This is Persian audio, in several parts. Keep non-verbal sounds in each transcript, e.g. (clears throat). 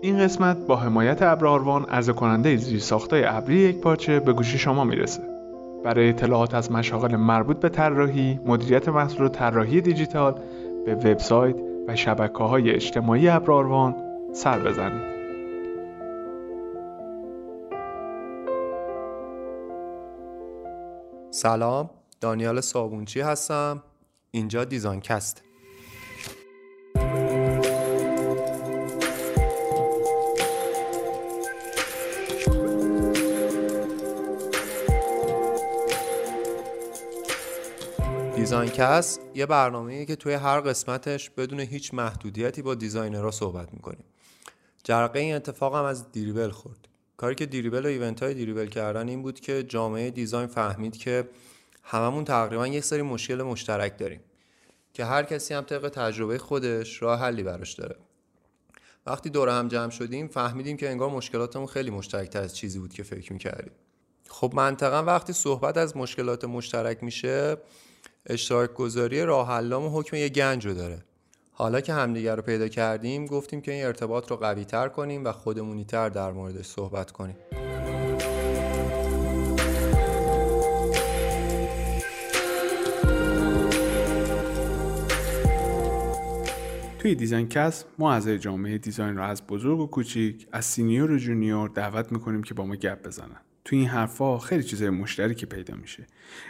این قسمت با حمایت ابر آروان عرضه کننده زیرساختای ابری یک پارچه به گوشی شما می‌رسه. برای اطلاعات از مشاغل مربوط به طراحی، مدیریت محصول و طراحی دیجیتال به وبسایت و شبکه های اجتماعی ابر آروان سر بزنید. سلام دانیال صابونچی هستم اینجا دیزاین‌کست دیزاینکست یه برنامه‌ایه که توی هر قسمتش بدون هیچ محدودیتی با دیزاینرها صحبت می‌کنیم. جرقه این اتفاق هم از دریبل خورد. کاری که دریبل و event های دریبل کردن این بود که جامعه design فهمید که هممون تقریبا یک سری مشکل مشترک داریم که هر کسی هم طبق تجربه خودش راه حلی براش داره. وقتی دور هم جمع شدیم فهمیدیم که انگار مشکلاتمون خیلی مشترکتر از چیزی بود که فکر می‌کردیم. خب منطقا وقتی صحبت از مشکلات مشترک میشه اشتراک گذاری راه حلا هم حکم یه گنج رو داره. حالا که همدیگر رو پیدا کردیم گفتیم که این ارتباط رو قوی تر کنیم و خودمونی تر در موردش صحبت کنیم. توی دیزاین‌کست ما از جامعه design رو از بزرگ و کوچیک از senior و junior دعوت می‌کنیم که با ما گپ بزنن. تو این حرفها خیلی چیزای مشترکی پیدا میشه.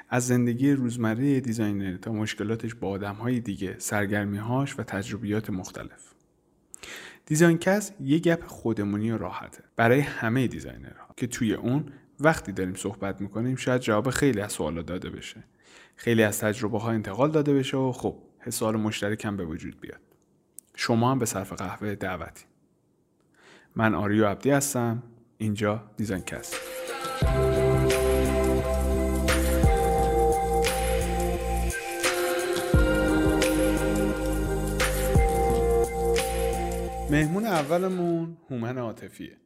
از زندگی روزمره دیزاینر تا مشکلاتش با آدمهای دیگه سرگرمیهاش و تجربیات مختلف. دیزاینکست یه گپ خودمونی و راحته. برای همه دیزاینرها که توی اون وقتی داریم صحبت می‌کنیم شاید جواب خیلی از سوالات داده بشه. خیلی از تجربه ها انتقال داده بشه و خب حس و حال مشترک هم به وجود بیاد. شما هم به صرف قهوه دعوتی. من آریو عبدی هستم. اینجا دیزاینکست. مهمون اولمون هومن عاطفیه.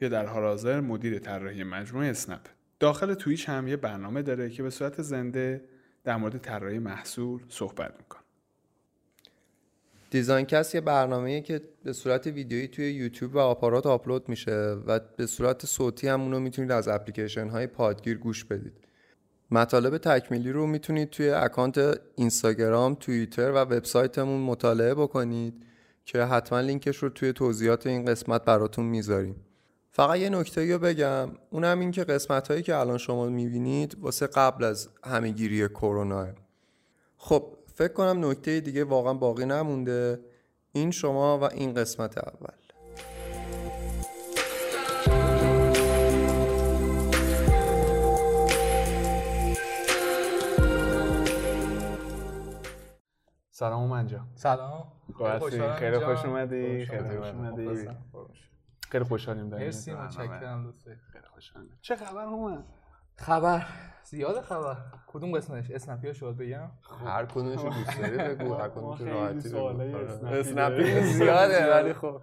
که در حال حاضر مدیر طراحی مجموعه اسنپ. داخل تویچ هم یه برنامه داره که به صورت زنده در مورد طراحی محصول صحبت می‌کنه. دیزاینکست یه برنامه‌ایه که به صورت ویدیویی توی یوتیوب و آپارات آپلود میشه و به صورت صوتی هم اونو می‌تونید از اپلیکیشن های پادگیر گوش بدید. مطالب تکمیلی رو می‌تونید توی اکانت اینستاگرام، توییتر و وبسایتمون مطالعه بکنید که حتما لینکش رو توی توضیحات این قسمت براتون می‌ذاریم. فقط یه نکته رو بگم اونم این که قسمت هایی که الان شما می‌بینید واسه قبل از همه‌گیری کروناست. خب فکر کنم نکته دیگه واقعا باقی نمونده. این شما و این قسمت اول. سلام منجا. سلام. خیلی خوش اومدی. خیلی خوش اومدی. خیلی خوشحالیم داریم. مرسی متشکرم خیلی خوشحالیم چه خبر هومن؟ خبر. زیاد خبر. کدوم قسمتش؟ اسنپی شد بگم؟ هر کدومش رو دوست داری بگو هر کدومش راحتی بگو. آره. اسنپی زیاده ولی خب.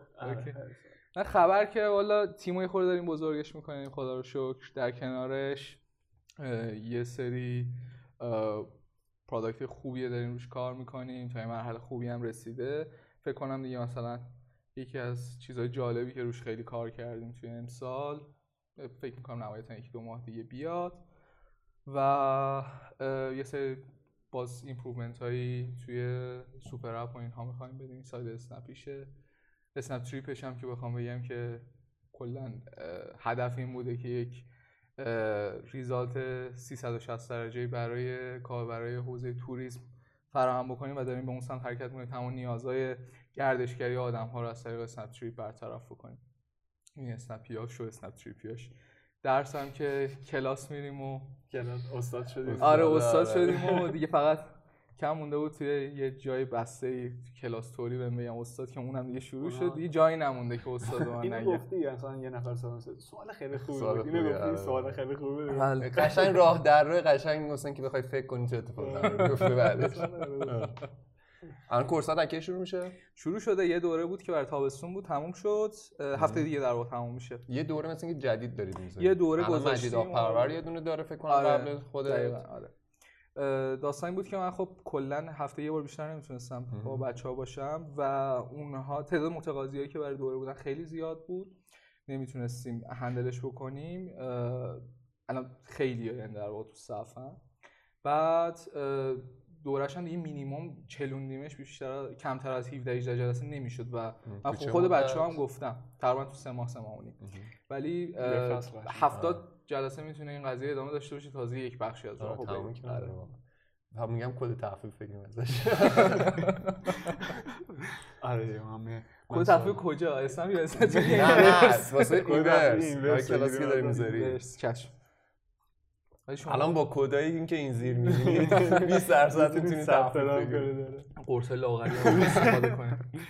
نه خبر که والا تیمای خود داریم بزرگش می‌کنیم. خدا رو شکر. در کنارش یه سری پرادکت خوبی داریم روش کار می‌کنیم. تا مرحله خوبی هم رسیده. فکر کنم دیگه مثلا یکی از چیزهای جالبی که روش خیلی کار کردیم توی امسال فکر می‌کنم نهایتا یکی دو ماه دیگه بیاد و یه سری باز improvement هایی توی super app و اینها می‌خوایم بدیم. side اسنپیشه اسنپ تریپش هم که بخوام بگم که کلا هدف این بوده که یک result 360 درجه برای کار برای حوزه توریسم فراهم بکنیم و داریم به اون سمت حرکت می‌کنیم. تمام نیازهای گردشگری آدم ها رو از طریق اسنپ تریپ برطرف بکنیم. این اسنپیاش و اسنپ تریپیاش درس هم که کلاس میریم و کلاس استاد شدیم. آره استاد شدیم و دیگه فقط کم مونده بود توی یه جای بسته ای کلاس توری بهم بگم استاد که اونم دیگه شروع شد دیگه جایی نمونده که استاد من نگه. اینو گفتی مثلا یه نفر سوال سوال خیلی خوبه اینو گفتی سوال خیلی خوبه بله. قشنگ راه در روی قشنگ مثلا که بخوای فکر کنی چه اتفاقی گفته بعدش. الان کورسات از شروع میشه؟ شروع شده یه دوره بود که برای تابستون بود تموم شد. هفته دیگه در واقع تموم میشه. یه دوره مثلا که جدید دارید یه دوره گذاشتیم مجید پرور یه دونه داره فکر کنم آره. قبل خود آره. داستانی بود که من خب کلا هفته یه بار بیشتر نمی‌تونستم با بچه ها باشم و اونها تعداد متقاضی که برای دوره بودن خیلی زیاد بود. نمی‌تونستیم هندلش بکنیم. الان خیلی یعنی در واقع تو صفن بعد دورش هم دیگه مینیمم چلوندیمش بیشتر کمتر از 17 18 جلسه نمی‌شد و من خود بچه هم گفتم تقریبا تو سه ماه سه ماه ولی 70 جلسه می‌تونه این قضیه ادامه داشته باشه تازه یک بخشی از راهو تموم آره. هم میگم کد تخفیف بگیم ازش. (laughs) آره همه کد تخفیف کجا؟ اسم یا اسم نه نه واسه (laughs) اینورس. کلاسی که داری می‌ذاری چشم. الان با کدایی این که این زیر می‌بینید (laughs) 20 درصد می‌تونید ثبت نام کنید قرص لاغری استفاده کنید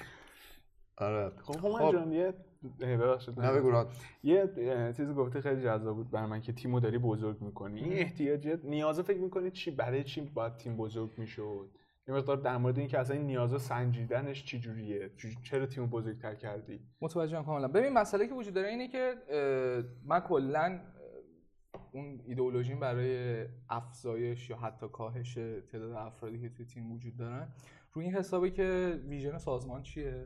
آره. خب خب. جان یه ببخشید نه بگو یه چیزی گفته خیلی جذاب بود برای من که تیمو داری بزرگ می‌کنی. این احتیاجات نیازه فکر می‌کنی چی برای چی باید تیم بزرگ می‌شد؟ یه مقدار در مورد اینکه اصلا این نیازا سنجیدنش چی جوریه؟ چرا تیمو بزرگتر کردی؟ متوجهم کاملا. ببین مسئله که وجود داره اینه که من کلا اون ایدئولوژی برای افزایش یا حتی کاهش تعداد افرادی که توی تیم وجود دارن. روی این حسابه که vision سازمان چیه؟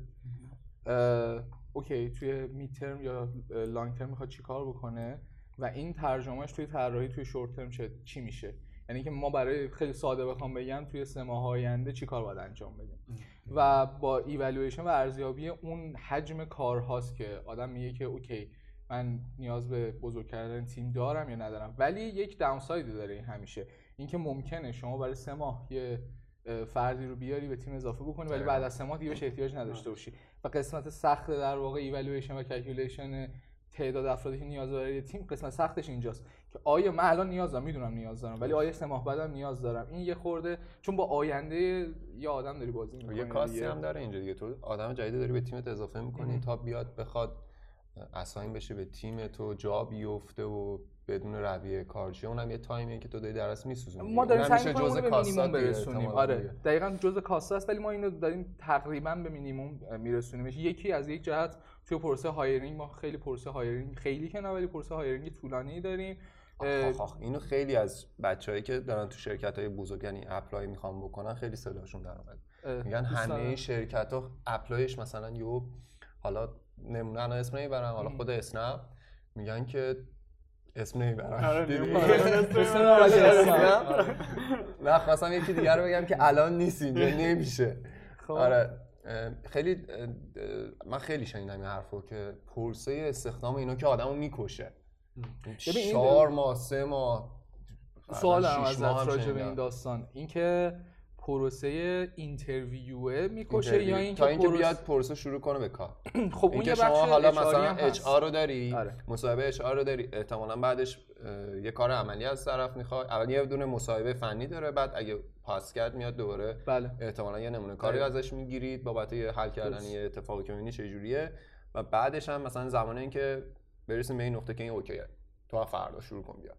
okay توی mid-term یا long term می‌خواد چیکار بکنه و این ترجمه‌ش توی طراحی توی short term چی میشه؟ یعنی که ما برای خیلی ساده بخوام بگم توی سه ماه آینده چی کار باید انجام بدیم؟ و با ایوالویشن و ارزیابی اون حجم کارهاست که آدم میگه که okay من نیاز به بزرگ کردن تیم دارم یا ندارم. ولی یک downside ی داره این همیشه. اینکه ممکنه شما برای سه ماه یه فردی رو بیاری به تیم اضافه بکنی ولی بعد از سه ماه دیگه بهش احتیاج نداشته باشی. و قسمت سخت در واقع ایوالویشن و calculation تعداد افرادی که نیاز داره تیم قسمت سختش اینجاست. که آیا من الان نیاز دارم؟ می‌دونم نیاز دارم. ولی آیا سه ماه بعدم نیاز دارم؟ این یه خورده چون با آینده یه آدم داری بازی می‌کنی. یه cost ی هم داره اینجا دیگه. تو آدم جدید داری به تیمت اضافه می‌کنی تا بیاد بخواد assign بشه به تیم تو جا بیفته و بدون رویه کارچی اونم یه تایمیه که تو داری درس میسوزونی. ما داریم سعی می‌کنیم به مینیمم برسونیم آره. دقیقاً جزء کاسته است ولی ما اینو داریم تقریبا به مینیمم میرسونیمش. یکی از یک جهت توی پروسه هایرینگ ما خیلی پروسه هایرینگ خیلی که نه ولی پروسه هایرینگ طولانی داریم. آخ آخ اینو خیلی از بچههایی که دارن تو شرکت های بزرگ یعنی اپلای می‌خوام بکنن خیلی صداشون در اومد میگن همه شرکت ها اپلایش مثلا یو حالا نمونه انا اسم نمی‌برم حالا خود اسنپ میگن که اسم نمی‌برم. (laughs) نه خواستم یکی دیگر رو بگم که الان نیست اینجا (laughs) نمیشه. خب. آره خیلی من خیلی شنیدم این حرفو که پرسه استخدام اینا که آدمو می‌کشه. چهار ماه سه ماه سوال هم از راجع به این داستان. اینکه پروسه interview می‌کشه یا اینکه تا اینکه پروس... بیاد پروسه شروع کنه به کار. (clears throat) خب اون یه شما حالا مثلا HR رو داری آره. مصاحبه HR رو داری احتمالاً بعدش یه کار عملی از طرف می‌خواد اول یه دونه مصاحبه فنی داره بعد اگه پاس کرد میاد دوباره بله. احتمالاً یه نمونه کاری. ازش می‌گیرید بابت حل کردن یه اتفاقی که می‌بینی چه جوریه و بعدش هم مثلا زمانی اینکه برسیم به این نقطه که این okay ـه. تو فردا شروع کن بیا.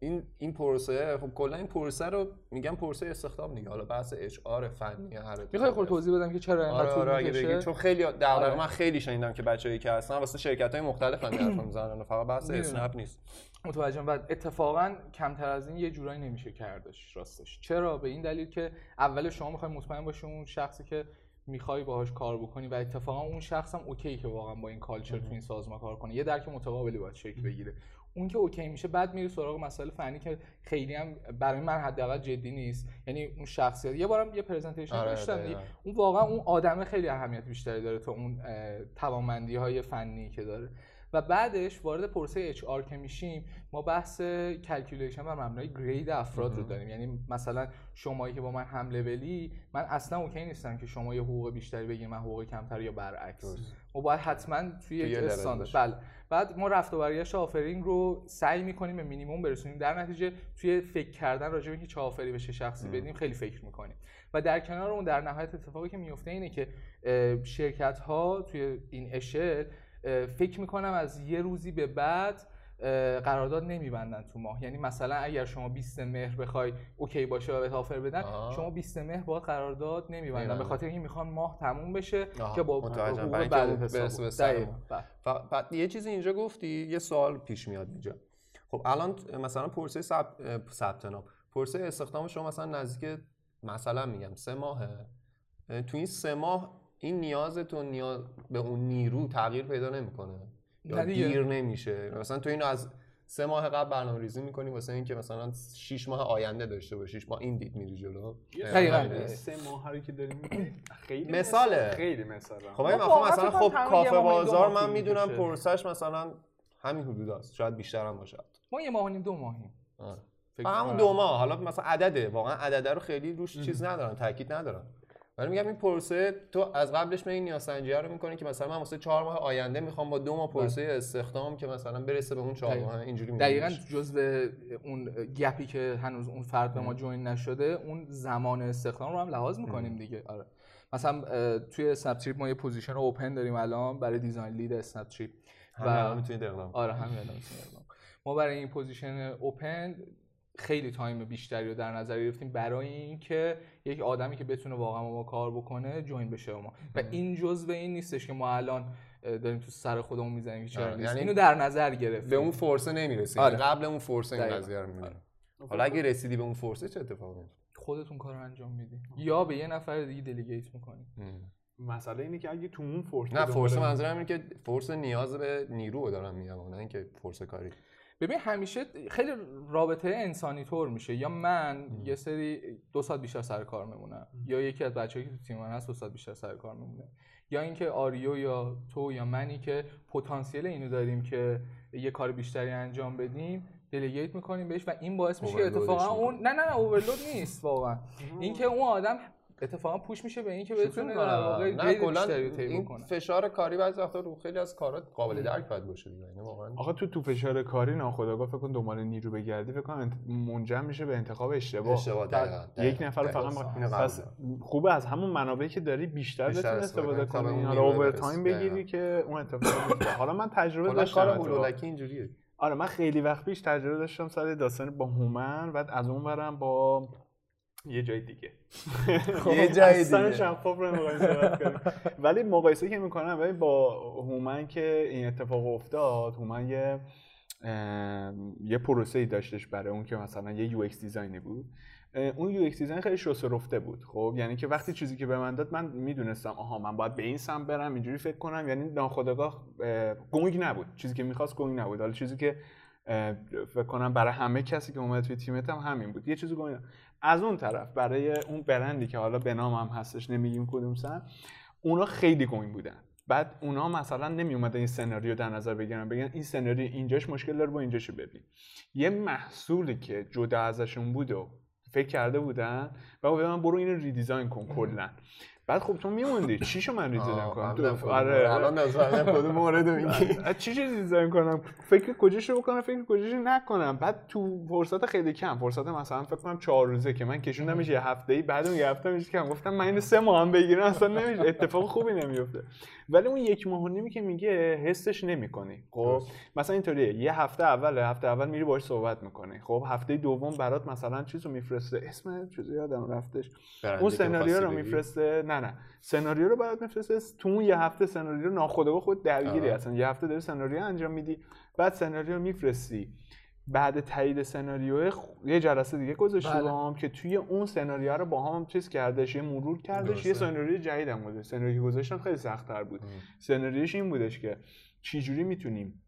این این پروسه خب کلا این پروسه رو میگم پروسه استخدام دیگه. حالا بحث HR فنی هر می‌خوای خود توضیح بدم که چرا اینقدر آره آره چون خیلی در آره. من خیلی شنیدم که بچه‌ای که هستن واسه شرکت های مختلف هم حرف می‌زنن فقط بحث اسنپ نیست. متوجه و اتفاقا کمتر از این یه جورایی نمیشه کردش راستش. چرا؟ به این دلیل که اول شما می‌خوای مطمئن باشی اون شخصی که می‌خوای باهاش کار بکنی و اتفاقا اون شخص هم okay که واقعا با این culture تو این سازمان کار کنه. یه درک متقابلی باید شکل بگیره. اون که okay میشه بعد میری سراغ مسائل فنی که خیلی هم برای من حداقل جدی نیست. یعنی اون شخصیت یه بارم یه presentation آره داشتم اون واقعا اون آدم خیلی اهمیت بیشتری داره تا اون توانمندی های فنی که داره. و بعدش وارد پروسه HR که میشیم ما بحث calculation و مبنای grade افراد رو داریم. یعنی مثلا شمایی که با من هم لولی من اصلا okay نیستم که شما یه حقوق بیشتری بگید من حقوق کمتر یا برعکس. ما باید حتما توی یک استاندارد بله. بعد ما رفت و برگشت آفرینگ رو سعی می‌کنیم به مینیمم برسونیم. در نتیجه توی فکر کردن راجع به اینکه چه آفری به چه شخصی بدیم خیلی فکر می‌کنیم. و در کنار اون در نهایت اتفاقی که میفته اینه که شرکت ها توی این اشل فکر می‌کنم از یه روزی به بعد قرارداد نمیبندن تو ماه. یعنی مثلا اگر شما 20 مهر بخوای اوکی باشه و به آفر بدن آه. شما 20 مهر با قرارداد نمیبندن. به خاطر اینکه می‌خوان ماه تموم بشه که با حقوق بعد حساب بعد یه چیزی اینجا گفتی یه سوال پیش میاد اینجا. خب الان مثلا پروسه ثبت نام. پروسه استخدام شما مثلا نزدیک مثلا میگم سه ماهه. تو این سه ماه این نیازتون نیاز به اون نیرو تغییر پیدا نمی‌کنه. یا. دیر نمیشه. مثلا تو اینو از سه ماه قبل برنامه ریزی می‌کنی واسه اینکه مثلا 6 ماه آینده داشته باشی با این دید میری جلو. دقیقاً. سه ماه رو که داریم خیلی مثاله. مثال- خیلی مثال خب این ما مثلا خب تمام کافه بازار من می‌دونم. پروسش مثلا همین حدود است. شاید بیشتر هم باشه ما یه ماه دو ماهیم. همون. دو ماه. حالا مثلا عدده. واقعا عدده رو خیلی روش چیز ندارن تاکید ندارن. ولی میگم این پروسه تو از قبلش می این نیازسنجی رو می‌کنی که مثلا من واسه چهار ماه آینده می‌خوام با دو ماه پروسه استخدام که مثلا برسه به اون چهار دقیقاً. ماه اینجوری دقیقا می‌بینیش. جزء اون gap ی که هنوز اون فرد به ما join نشده اون زمان استخدام رو هم لحاظ می‌کنیم دیگه. آره. مثلا توی اسنپ تریپ ما یه position open داریم الان برای design lead اسنپ تریپ الان می‌تونید اقدام آره همین الان. ما برای این position open خیلی time بیشتری رو در نظر گرفتیم برای اینکه یک آدمی که بتونه واقعا با ما کار بکنه join بشه ما. و این جزء این نیستش که ما الان داریم تو سر خودمون می‌زنیم که چرا آره، نیست. یعنی اینو در نظر گرفتیم. به اون پرسه نمی‌رسی آره. قبل اون فرصه این. قضیه رو می‌بینی حالا اگه رسیدی به اون فرصه چه اتفاقی میفته خودتون کار رو انجام میدی. یا به یه نفر دیگه دلیگیت می‌کنی. مسئله اینه که اگه تو اون فرصه نه فرصه منظورم اینه که فرصه نیاز به نیرو رو دارم میگم نه اینکه فرصه کاری. ببین همیشه خیلی رابطه انسانی طور میشه. یا من یه سری دو ساعت بیشتر سر کار میمونم. یا یکی از بچه‌ای که تو تیم من هست دو ساعت بیشتر سر کار میمونه. یا اینکه آریو یا تو یا منی که پتانسیل اینو داریم که یه کار بیشتری انجام بدیم دلیگیت می‌کنیم بهش و این باعث میشه که اتفاقا اون. نه نه نه اوورلود نیست واقعا. اینکه اون آدم اتفاقا پوش میشه به اینکه بتونه در واقع نه کلا رو این فشار کاری بعضی وقتا رو خیلی از کارات قابل درک باید باشه دیگه یعنی واقعا آقا تو تو فشار کاری ناخودآگاه فکر کن دنبال نیرو بگردی فکر کن منجر میشه به انتخاب اشتباه اشتباه دقیقاً یک دقیقاً. نفر رو. فقط اینو ما- قبول پس. خوبه از همون منابعی که داری بیشتر بتونی استفاده کنی حالا نیروی اوور. تایم. بگیری که اون اتفاق بیفته حالا من تجربه داشتم کار. هولولکی اینجوریه آره من خیلی وقت پیش تجربه داشتم سر داستان با هومن بعد از اون برم با یه جای دیگه. (laughs) یه جای اصلا دیگه. شفاف رو ولی مقایسه که می‌کنم ولی با هومن که این اتفاق افتاد هومن یه یه پروسه ای داشتش برای اون که مثلا یه UX design ی بود. اون UX design خیلی شسته رفته بود. خب یعنی که وقتی چیزی که به من داد من می‌دونستم آها من باید به این سمت برم اینجوری فکر کنم. یعنی ناخودآگاه اه، گنگ نبود. چیزی که می‌خواست گنگ نبود. حالا چیزی که فکر کنم برای همه کسی که اومد توی تیمت هم همین بود. یه چیزی گنگ نبود. از اون طرف برای اون برندی که حالا به نام هم هستش نمیگیم کدوم سن اونا خیلی گنگ بودن. بعد اونا مثلا نمی اومدن این سناریو در نظر بگیرن بگن این سناریو اینجاش مشکل داره با اینجاشو ببین. یه محصولی که جدا ازشون بود و فکر کرده بودن و من برو اینو ریدیزاین کن کلا. بعد خب تو میموندی. (laughs) چیشو من آه، کنم تو آره. الان نظر کدوم مورد (laughs) میگی از چی دیزاین کنم فکر کجاشو بکنم فکر کجاشو نکنم. بعد تو فرصت خیلی کم. فرصت مثلا فکر کنم چهار روزه که من کشوندمش یه هفته ای بعد اون یه هفته میشه کم. گفتم من اینو سه ماه هم بگیرم اصلا نمیشه. اتفاق خوبی نمیفته ولی اون یک ماه و نیمی که میگه حسش نمی‌کنی. خب. مثلا اینطوریه. یه هفته اول هفته اول میری باهاش صحبت می‌کنی. خب هفته دوم برات مثلا چیزو میفرسته. اسم چیزی یادم رفتش. اون سناریو رو میفرسته. نه نه. سناریو رو برات میفرسته. تو اون یه هفته سناریو رو ناخودآگاه خود درگیری آه. اصلا. یه هفته داری سناریو انجام میدی. بعد سناریو رو میفرستی. بعد تایید سناریو خ- یه جلسه دیگه گذاشتی بله. با هم که توی اون سناریو رو با هم چیز کردش یه مرور کردش یه درسته. سناریو جدید هم گذاشت سناریویی که گذاشتم خیلی سخت‌تر بود سناریوش این بودش که چجوری می‌تونیم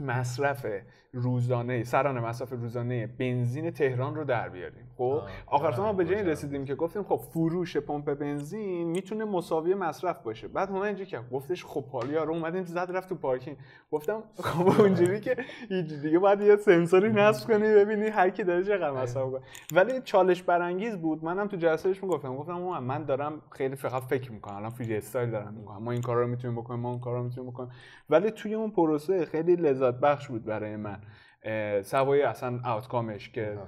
مصرف روزانه سرانه مصرف روزانه بنزین تهران رو در بیاریم. خب؟ آخر ما به جای این آره، رسیدیم که گفتیم خب فروش پمپ بنزین می‌تونه مساوی مصرف باشه. بعد ما اینجوری که گفتش خب حالا رو اومدیم زد رفت تو پارکینگ. گفتم خب اونجوری که هیچ دیگه باید یه سنسوری نصب کنی ببینی هر کی داره چقدر مصرف کنه ولی چالش برانگیز بود. منم تو جلسهش می‌گفتم. گفتم من دارم خیلی فقط فکر می‌کنم. الان فری استایل دارم می‌کنم ما این کارا رو می‌تونیم بکنیم ما اون کارا رو می‌تونیم بکنیم. ولی توی اون پروسه خیلی لذت بخش بود برای من. سوای اصلا آوتکامش که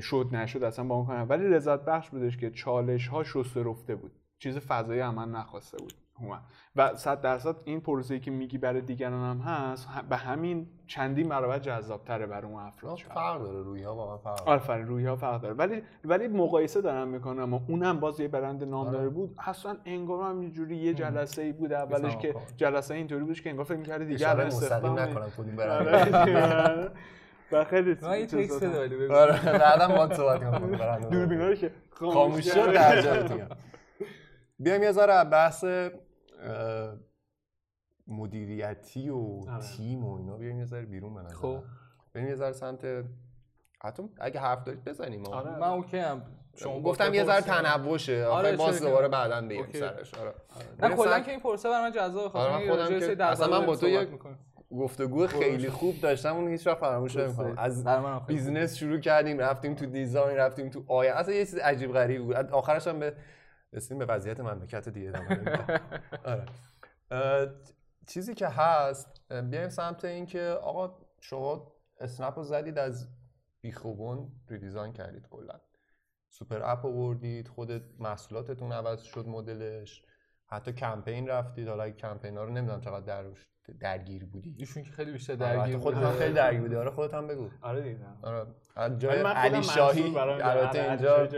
شد نشد اصلا با اون کنم ولی لذت بخش بودش که چالش ها شسته رفته بود. چیز فضایی هم من نخواسته بود. هومن و صد درصد این پروسه‌ای که میگی برای دیگران هم هست به همین چندین برابر جذابتره برای اون افراد. فرق داره روی ها واقعا فرق داره. آفرین روی ها فرق داره ولی ولی مقایسه دارم می‌کنم و اونم باز یه برند نامدار آره. بود اصلا انگار هم اینجوری یه جلسه ای بود اولش که. جلسه اینطوری بودش که انگار فکر می‌کردی دیگه الان مستقیم استخدام نکنم کدوم آره. برند و خیلی من یه تکست بده ولی بگو. آره بعدم با صحبت کنم دوربینا رو که خاموش شد در جایتون بیایم یه ذره بحث مدیریتی و آره. تیم و اینا بیایم یه ذره بیرون به نظر خب. بریم یه ذره سمت حتی اگه حرف دارید بزنیم آره. من اوکی هم شما گفتم یه ذره. تنوعشه آره، آره باز چرا دوباره بعدا اوکی. سرش آره نه بریم کلا که این پرسه برای من جذابه خاطر آره، اصلا من با تو می‌کنیم. گفتگو خیلی خوب داشتم اون هیچ وقت فراموش نمی‌کنم. از بیزنس شروع کردیم رفتیم تو دیزاین رفتیم تو آیا اصلا یه چیز عجیب غریبی بود آخرش هم به رسیدیم به وضعیت مملکت دیگه. (laughs) آره. چیزی که هست بیایم سمت این که آقا شما اسنپ رو زدید از بیخ و بن redesign کردید کلا. super app آوردید خودت محصولاتتون عوض شد مدلش حتی کمپین رفتید. حالا اگه کمپین ها رو نمی‌دونم چقدر درش درگیر بودی. ایشون که خیلی بیشتر درگیر درگیر خودت بوده. هم خیلی درگیر بودی. آره خودت هم بگو. آره دیدم. آره. جای علی شاهی البته آره، اینجا.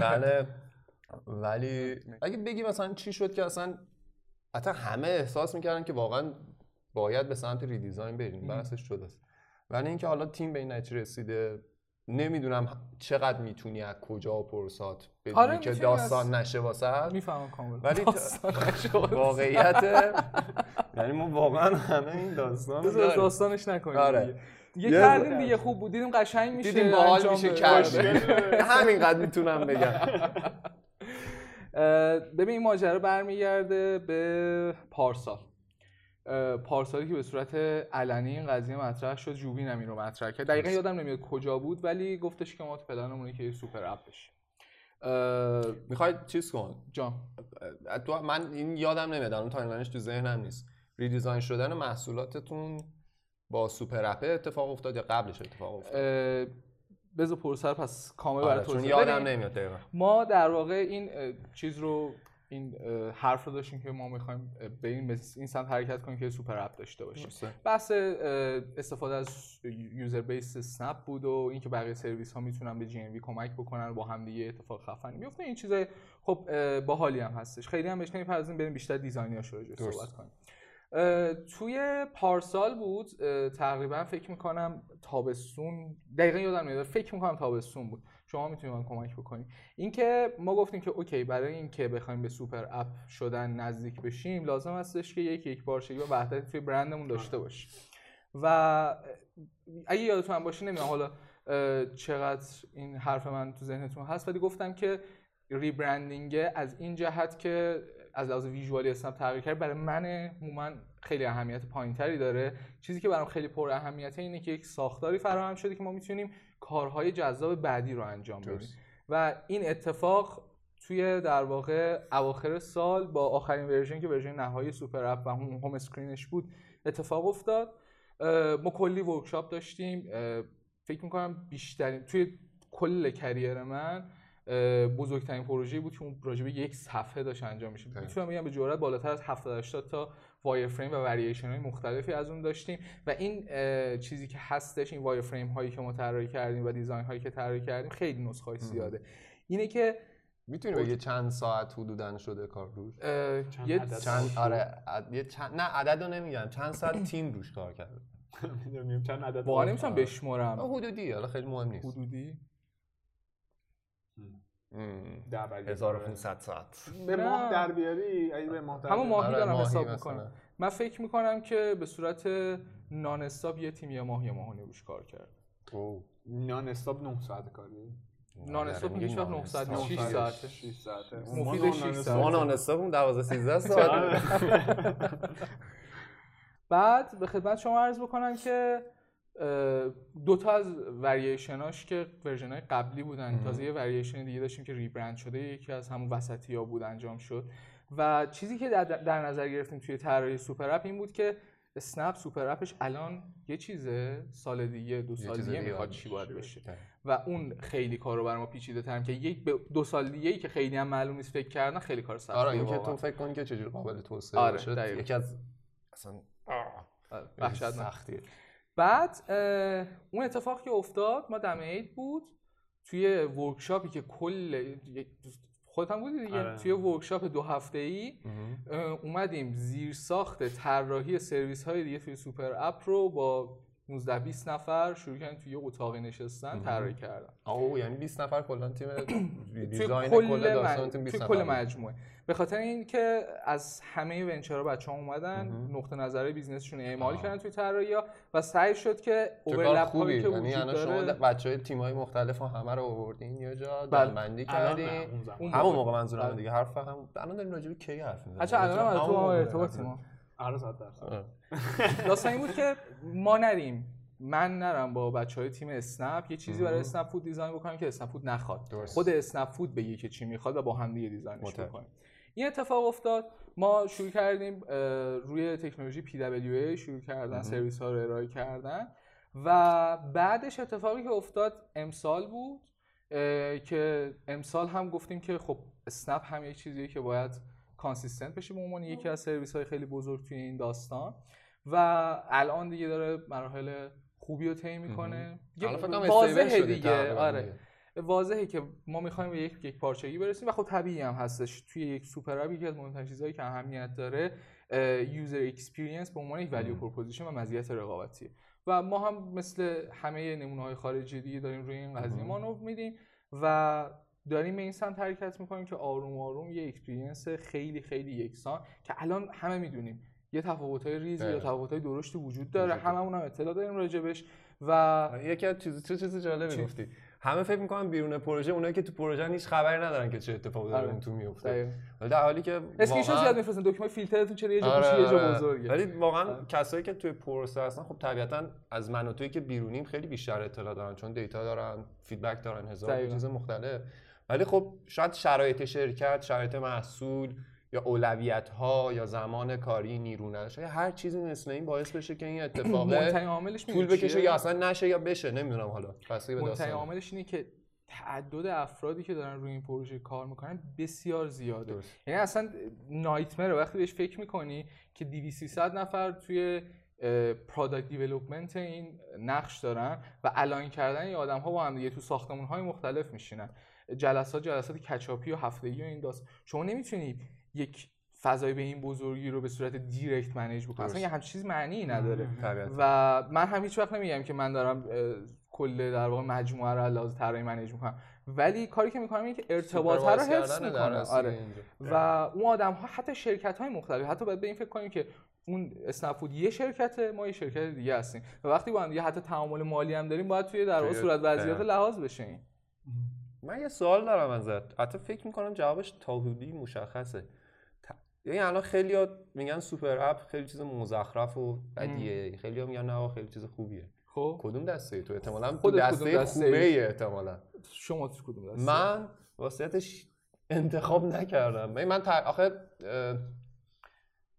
بله. ولی اگه بگی مثلا چی شد که اصلا حتی همه احساس می‌کردن که واقعا باید به سمت ریدیزاین بریم بحثش شده است ولی اینکه حالا تیم به این نتیجه رسیده نمی‌دونم چقدر می‌تونی از کجا پرسات بدونی آره، که داستان نشه واسه می‌فهمم کامل ولی. واقعیت یعنی ما واقعا همه این داستان. داستانش نکنیم آره. دیگه. کردیم دیگه خوب بود دیدیم قشنگ میشه دیدیم باحال میشه. کرد. همینقدر می‌تونم بگم (laughs) ببین این ماجرا برمیگرده به پارسال. پارسالی که به صورت علنی این قضیه مطرح شد جوبین هم این رو مطرح کرد. دقیقا یادم نمیاد کجا بود ولی گفتش که ما تو پلنمونه که یه سوپر اپ بشه می‌خوای چیز کن؟ جان. تو من این یادم نمیاد الان تایملاینش تو ذهنم نیست. redesign شدن محصولاتتون با super app اتفاق افتاد یا قبلش اتفاق افتاد؟ بذار پرسه رو پس کامل آره، برای توضیح یادم. نمیاد دقیقا ما در واقع این چیز رو این حرف رو داشتیم که ما می‌خوایم به این این سمت حرکت کنیم که super app داشته باشیم. بحث استفاده از user base اسنپ بود و اینکه بقیه سرویس ها می‌تونن به جی کمک بکنن و با هم دیگه اتفاق خفنی میفته این چیز خب باحالی هم هستش خیلی هم بهش نمی‌پردازیم بریم بیشتر design یاش رو. صحبت کنیم توی پارسال بود تقریبا فکر می‌کنم تابستون دقیقا یادم نمیاد فکر می‌کنم تابستون بود. شما می‌تونید من کمک بکنید. اینکه ما گفتیم که okay برای اینکه بخوایم به super app شدن نزدیک بشیم لازم هستش که یک یک پارچگی و وحدتی توی برندمون داشته باشیم. و اگه یادتون هم باشه نمی‌دونم حالا چقدر این حرف من تو ذهنتون هست ولی گفتم که rebranding از این جهت که از لحاظ visual ی اسنپ تغییر کرد برای من عموما خیلی اهمیت پایینتری داره. چیزی که برام خیلی پر اهمیته اینه که یک ساختاری فراهم شده که ما می‌تونیم کارهای جذاب بعدی رو انجام بدیم. و این اتفاق توی در واقع اواخر سال با آخرین version که version نهایی super app و هم home screen ش بود اتفاق افتاد. ما کلی workshop داشتیم. فکر می‌کنم بیشترین توی کل career من بزرگترین پروژه بود که اون به یک صفحه داشت انجام میشه. می‌تونم بگم به جرات بالاتر از 70 80 تا wireframe و ورییشن های مختلفی از اون داشتیم و این چیزی که هستش این wireframe هایی که ما طراحی کردیم و design هایی که طراحی کردیم خیلی نسخه زیاده اینه که می‌تونی بگی چند ساعت حدودا شده کار روش چند یه عدد چند؟ آره عد- یه چند نه عدد رو نمیگم چند ساعت (clears throat) تیم روش کار کرده می‌دونیم چند عدد واقعا. نمی‌تونم بشمرم حدودی حالا خیلی مهم نیست حدودی. در برگرد. 1500 ساعت به. ماه در بیاری اگه به ماه در همون بیاری. ماهی آره، دارم ماهی حساب. می‌کنم من فکر می‌کنم که به صورت نان استاپ یه تیم یه ماه یه ماه و نیم روش کار کرد. نان استاپ 9 ساعت کاری نان استاپ میگه هیچ وقت نان 9 ساعت استاپ. نیست، 6 ساعته 6 ساعته مفید ما نان ساعت. استاپ- استاپمون 12 13 ساعت آره. بعد به خدمت شما عرض بکنم که اه، دو تا از ورییشناش که version قبلی بودن. تازه یه ورییشن دیگه داشتیم که rebrand شده. یکی از همون وسطی ها بود انجام شد. و چیزی که در, در نظر گرفتیم توی طراحی super app این بود که اسنپ super app ش الان یه چیزه سال دیگه دو سال دیگه می‌خواد چی باید بشه. و اون خیلی کارو بر ما پیچیده تر که یک دو سال دیگه ای که خیلی هم معلوم نیست فکر کردن خیلی کار سختیه آره این که واقعا. تو فکر کنی که چجوری قابل توسعه آره، باشه. یکی از اصلا وحشتناک. سختیه بعد اون اتفاق که افتاد ما دم عید بود. توی workshop ی که کل خودت هم بودی دیگه؟ آره. توی workshop دو هفته ای اومدیم زیر ساخت طراحی سرویس های دیگه توی super app رو با 19 20 نفر شروع کردن توی یه اتاقی نشستن طراحی کردن. آه یعنی 20 نفر کلا تیم design کل داستان تیم 20 توی نفر کل. مجموعه. به خاطر اینکه از همه venture ها بچه‌ها اومدن نقطه نظر business شون اعمال. کردن توی طراحی و سعی شد که overlap خوبی. هایی که یعنی وجود الان شما داره بچه های تیم های مختلف رو همه رو آوردین یه جا؟ بله. نه، کردین همون موقع. منظورم بله. دیگه. حرف هم الان داریم راجع به کی حرف می‌زنیم؟ الان تو ارتباطیم حرف آره صد درصد. (laughs) داستان این بود که ما نریم. من نرم با بچه های تیم اسنپ. یه چیزی برای اسنپ فود design بکنم که اسنپ فود نخواد. درست. خود اسنپ فود بگه که چی می‌خواد و با هم دیگه design ش. بکنیم. این اتفاق افتاد. ما شروع کردیم روی تکنولوژی PWA شروع کردن سرویس ها رو ارائه کردن و بعدش اتفاقی که افتاد امسال بود که امسال هم گفتیم که خب اسنپ هم یک چیزیه که باید consistent بشه به عنوان یکی از سرویس های خیلی بزرگ توی این داستان. و الان دیگه داره مراحل خوبی رو طی می‌کنه. واضحه دیگه. آره. واضحه که ما می‌خوایم به یک یک پارچگی برسیم و خب طبیعی هم هستش. توی یک super app یکی از مهمترین چیزهایی که اهمیت داره user experience به عنوان یک value proposition و مزیت رقابتیه و ما هم مثل همه نمونه های خارجی دیگه داریم روی این قضیه مانور میدیم و داریم به این سمت حرکت می‌کنیم که آروم آروم یه experience خیلی خیلی یکسان که الان همه می‌دونیم یه تفاوت‌های ریزی یا بله. تفاوت‌های درشتی وجود داره. هممون هم اطلاع داریم راجبش و یکی از چیز چه چیز جالبی؟ گفتی همه فکر می‌کنن بیرون پروژه اونایی که تو پروژه هیچ خبری ندارن که چه اتفاقی داره آره. اون تو میفته. ولی در حالی که واقعاً- زیاد میفرستن دکمه فیلترتون چرا یه جا آره، یه جا آره. بزرگه ولی واقعا کسایی که توی پروسه هستن خب طبیعتا از من و توی که بیرونیم خیلی بیشتر اطلاع دارن چون دیتا دارن فیدبک دارن هزار. چیز مختلف ولی خب شاید شرایط شرکت شرایط محصول یا اولویت ها یا زمان کاری نیرو نداشته یا هر چیزی مثل این باعث بشه که این اتفاق عاملش طول بکشه؟ یا اصلا نشه یا بشه نمی‌دونم حالا. داستان. عاملش اینه که تعدد افرادی که دارن روی این پروژه کار می‌کنن بسیار زیاده. یعنی اصلا نایتمره. وقتی بهش فکر می‌کنی که 200 300 نفر توی product development این نقش دارن و align کردن این آدم ها با هم دیگه تو ساختمون های مختلف میشینن. جلسات جلسات catch-up ی و هفتگی و این داست. شما نمی‌تونی یک فضای به این بزرگی رو به صورت direct manage بکنی. اصلا. یه همچین چیز معنی نداره. و من هم هیچ وقت نمیگم که من دارم کل در واقع مجموعه رو لازم طراحی manage می‌کنم. ولی کاری که می‌کنم اینه که ارتباطه رو حفظ می‌کنه آره. و اون آدم ها حتی شرکت های مختلف حتی باید به این فکر کنیم که اون اسنپ فود یه شرکته ما یه شرکت دیگه هستیم. و وقتی با هم دیگه حتی تعامل مالی هم داریم باید توی در واقع صورت وضعیت. لحاظ بشه من یه سوال دارم ازت. حتی فکر می‌کنم جوابش تا حدودی مشخصه. ت- یعنی الان خیلی میگن سوپر اپ خیلی چیز مزخرف و بدیه. خیلی میگن نه خیلی چیز خوبیه. خب. کدوم دسته تو؟ احتمالا کدوم دسته دسته خوبه ای؟ احتمالا. شما تو کدوم دسته من واسطش انتخاب نکردم. من تر... آخه اه،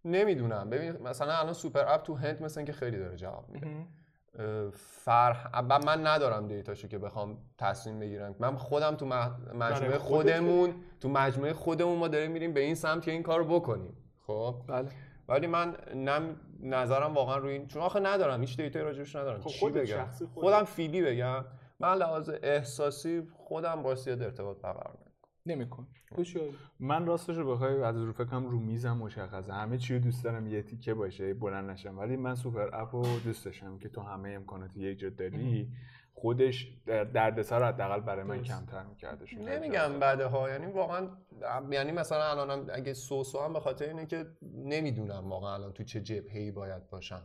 نمی‌دونم. ببین مثلا الان super app تو هند مثلا که خیلی داره جواب میده. فرح من ندارم data شو که بخوام تصمیم بگیرم. من خودم تو مح- مجموعه خودمون تو مجموعه خودمون ما داریم میریم به این سمت که این کارو بکنیم. خب؟ بله. ولی من نم نظرم واقعا روی این چون آخه ندارم هیچ data یی راجبش ندارم. خب چی بگم. خودم فیلی بگم. من لحاظ احساسی خودم با سیاد ارتباط برقرار. نمیکن؟ من راستش رو بخوای از رو فکرم رو میزم مشخصه. همه چی رو دوست دارم یه تیکه باشه بلند نشم. ولی من سوپر اپ رو دوست داشتم که تو همه امکانات یک جا داری خودش در- دردسر رو حداقل برای من. کمتر میکردش نمیگم بده ها یعنی واقعا یعنی مثلا الانم اگه سوسو هم به خاطر اینه که نمی‌دونم واقعا الان تو چه جبهه‌ای باید باشم.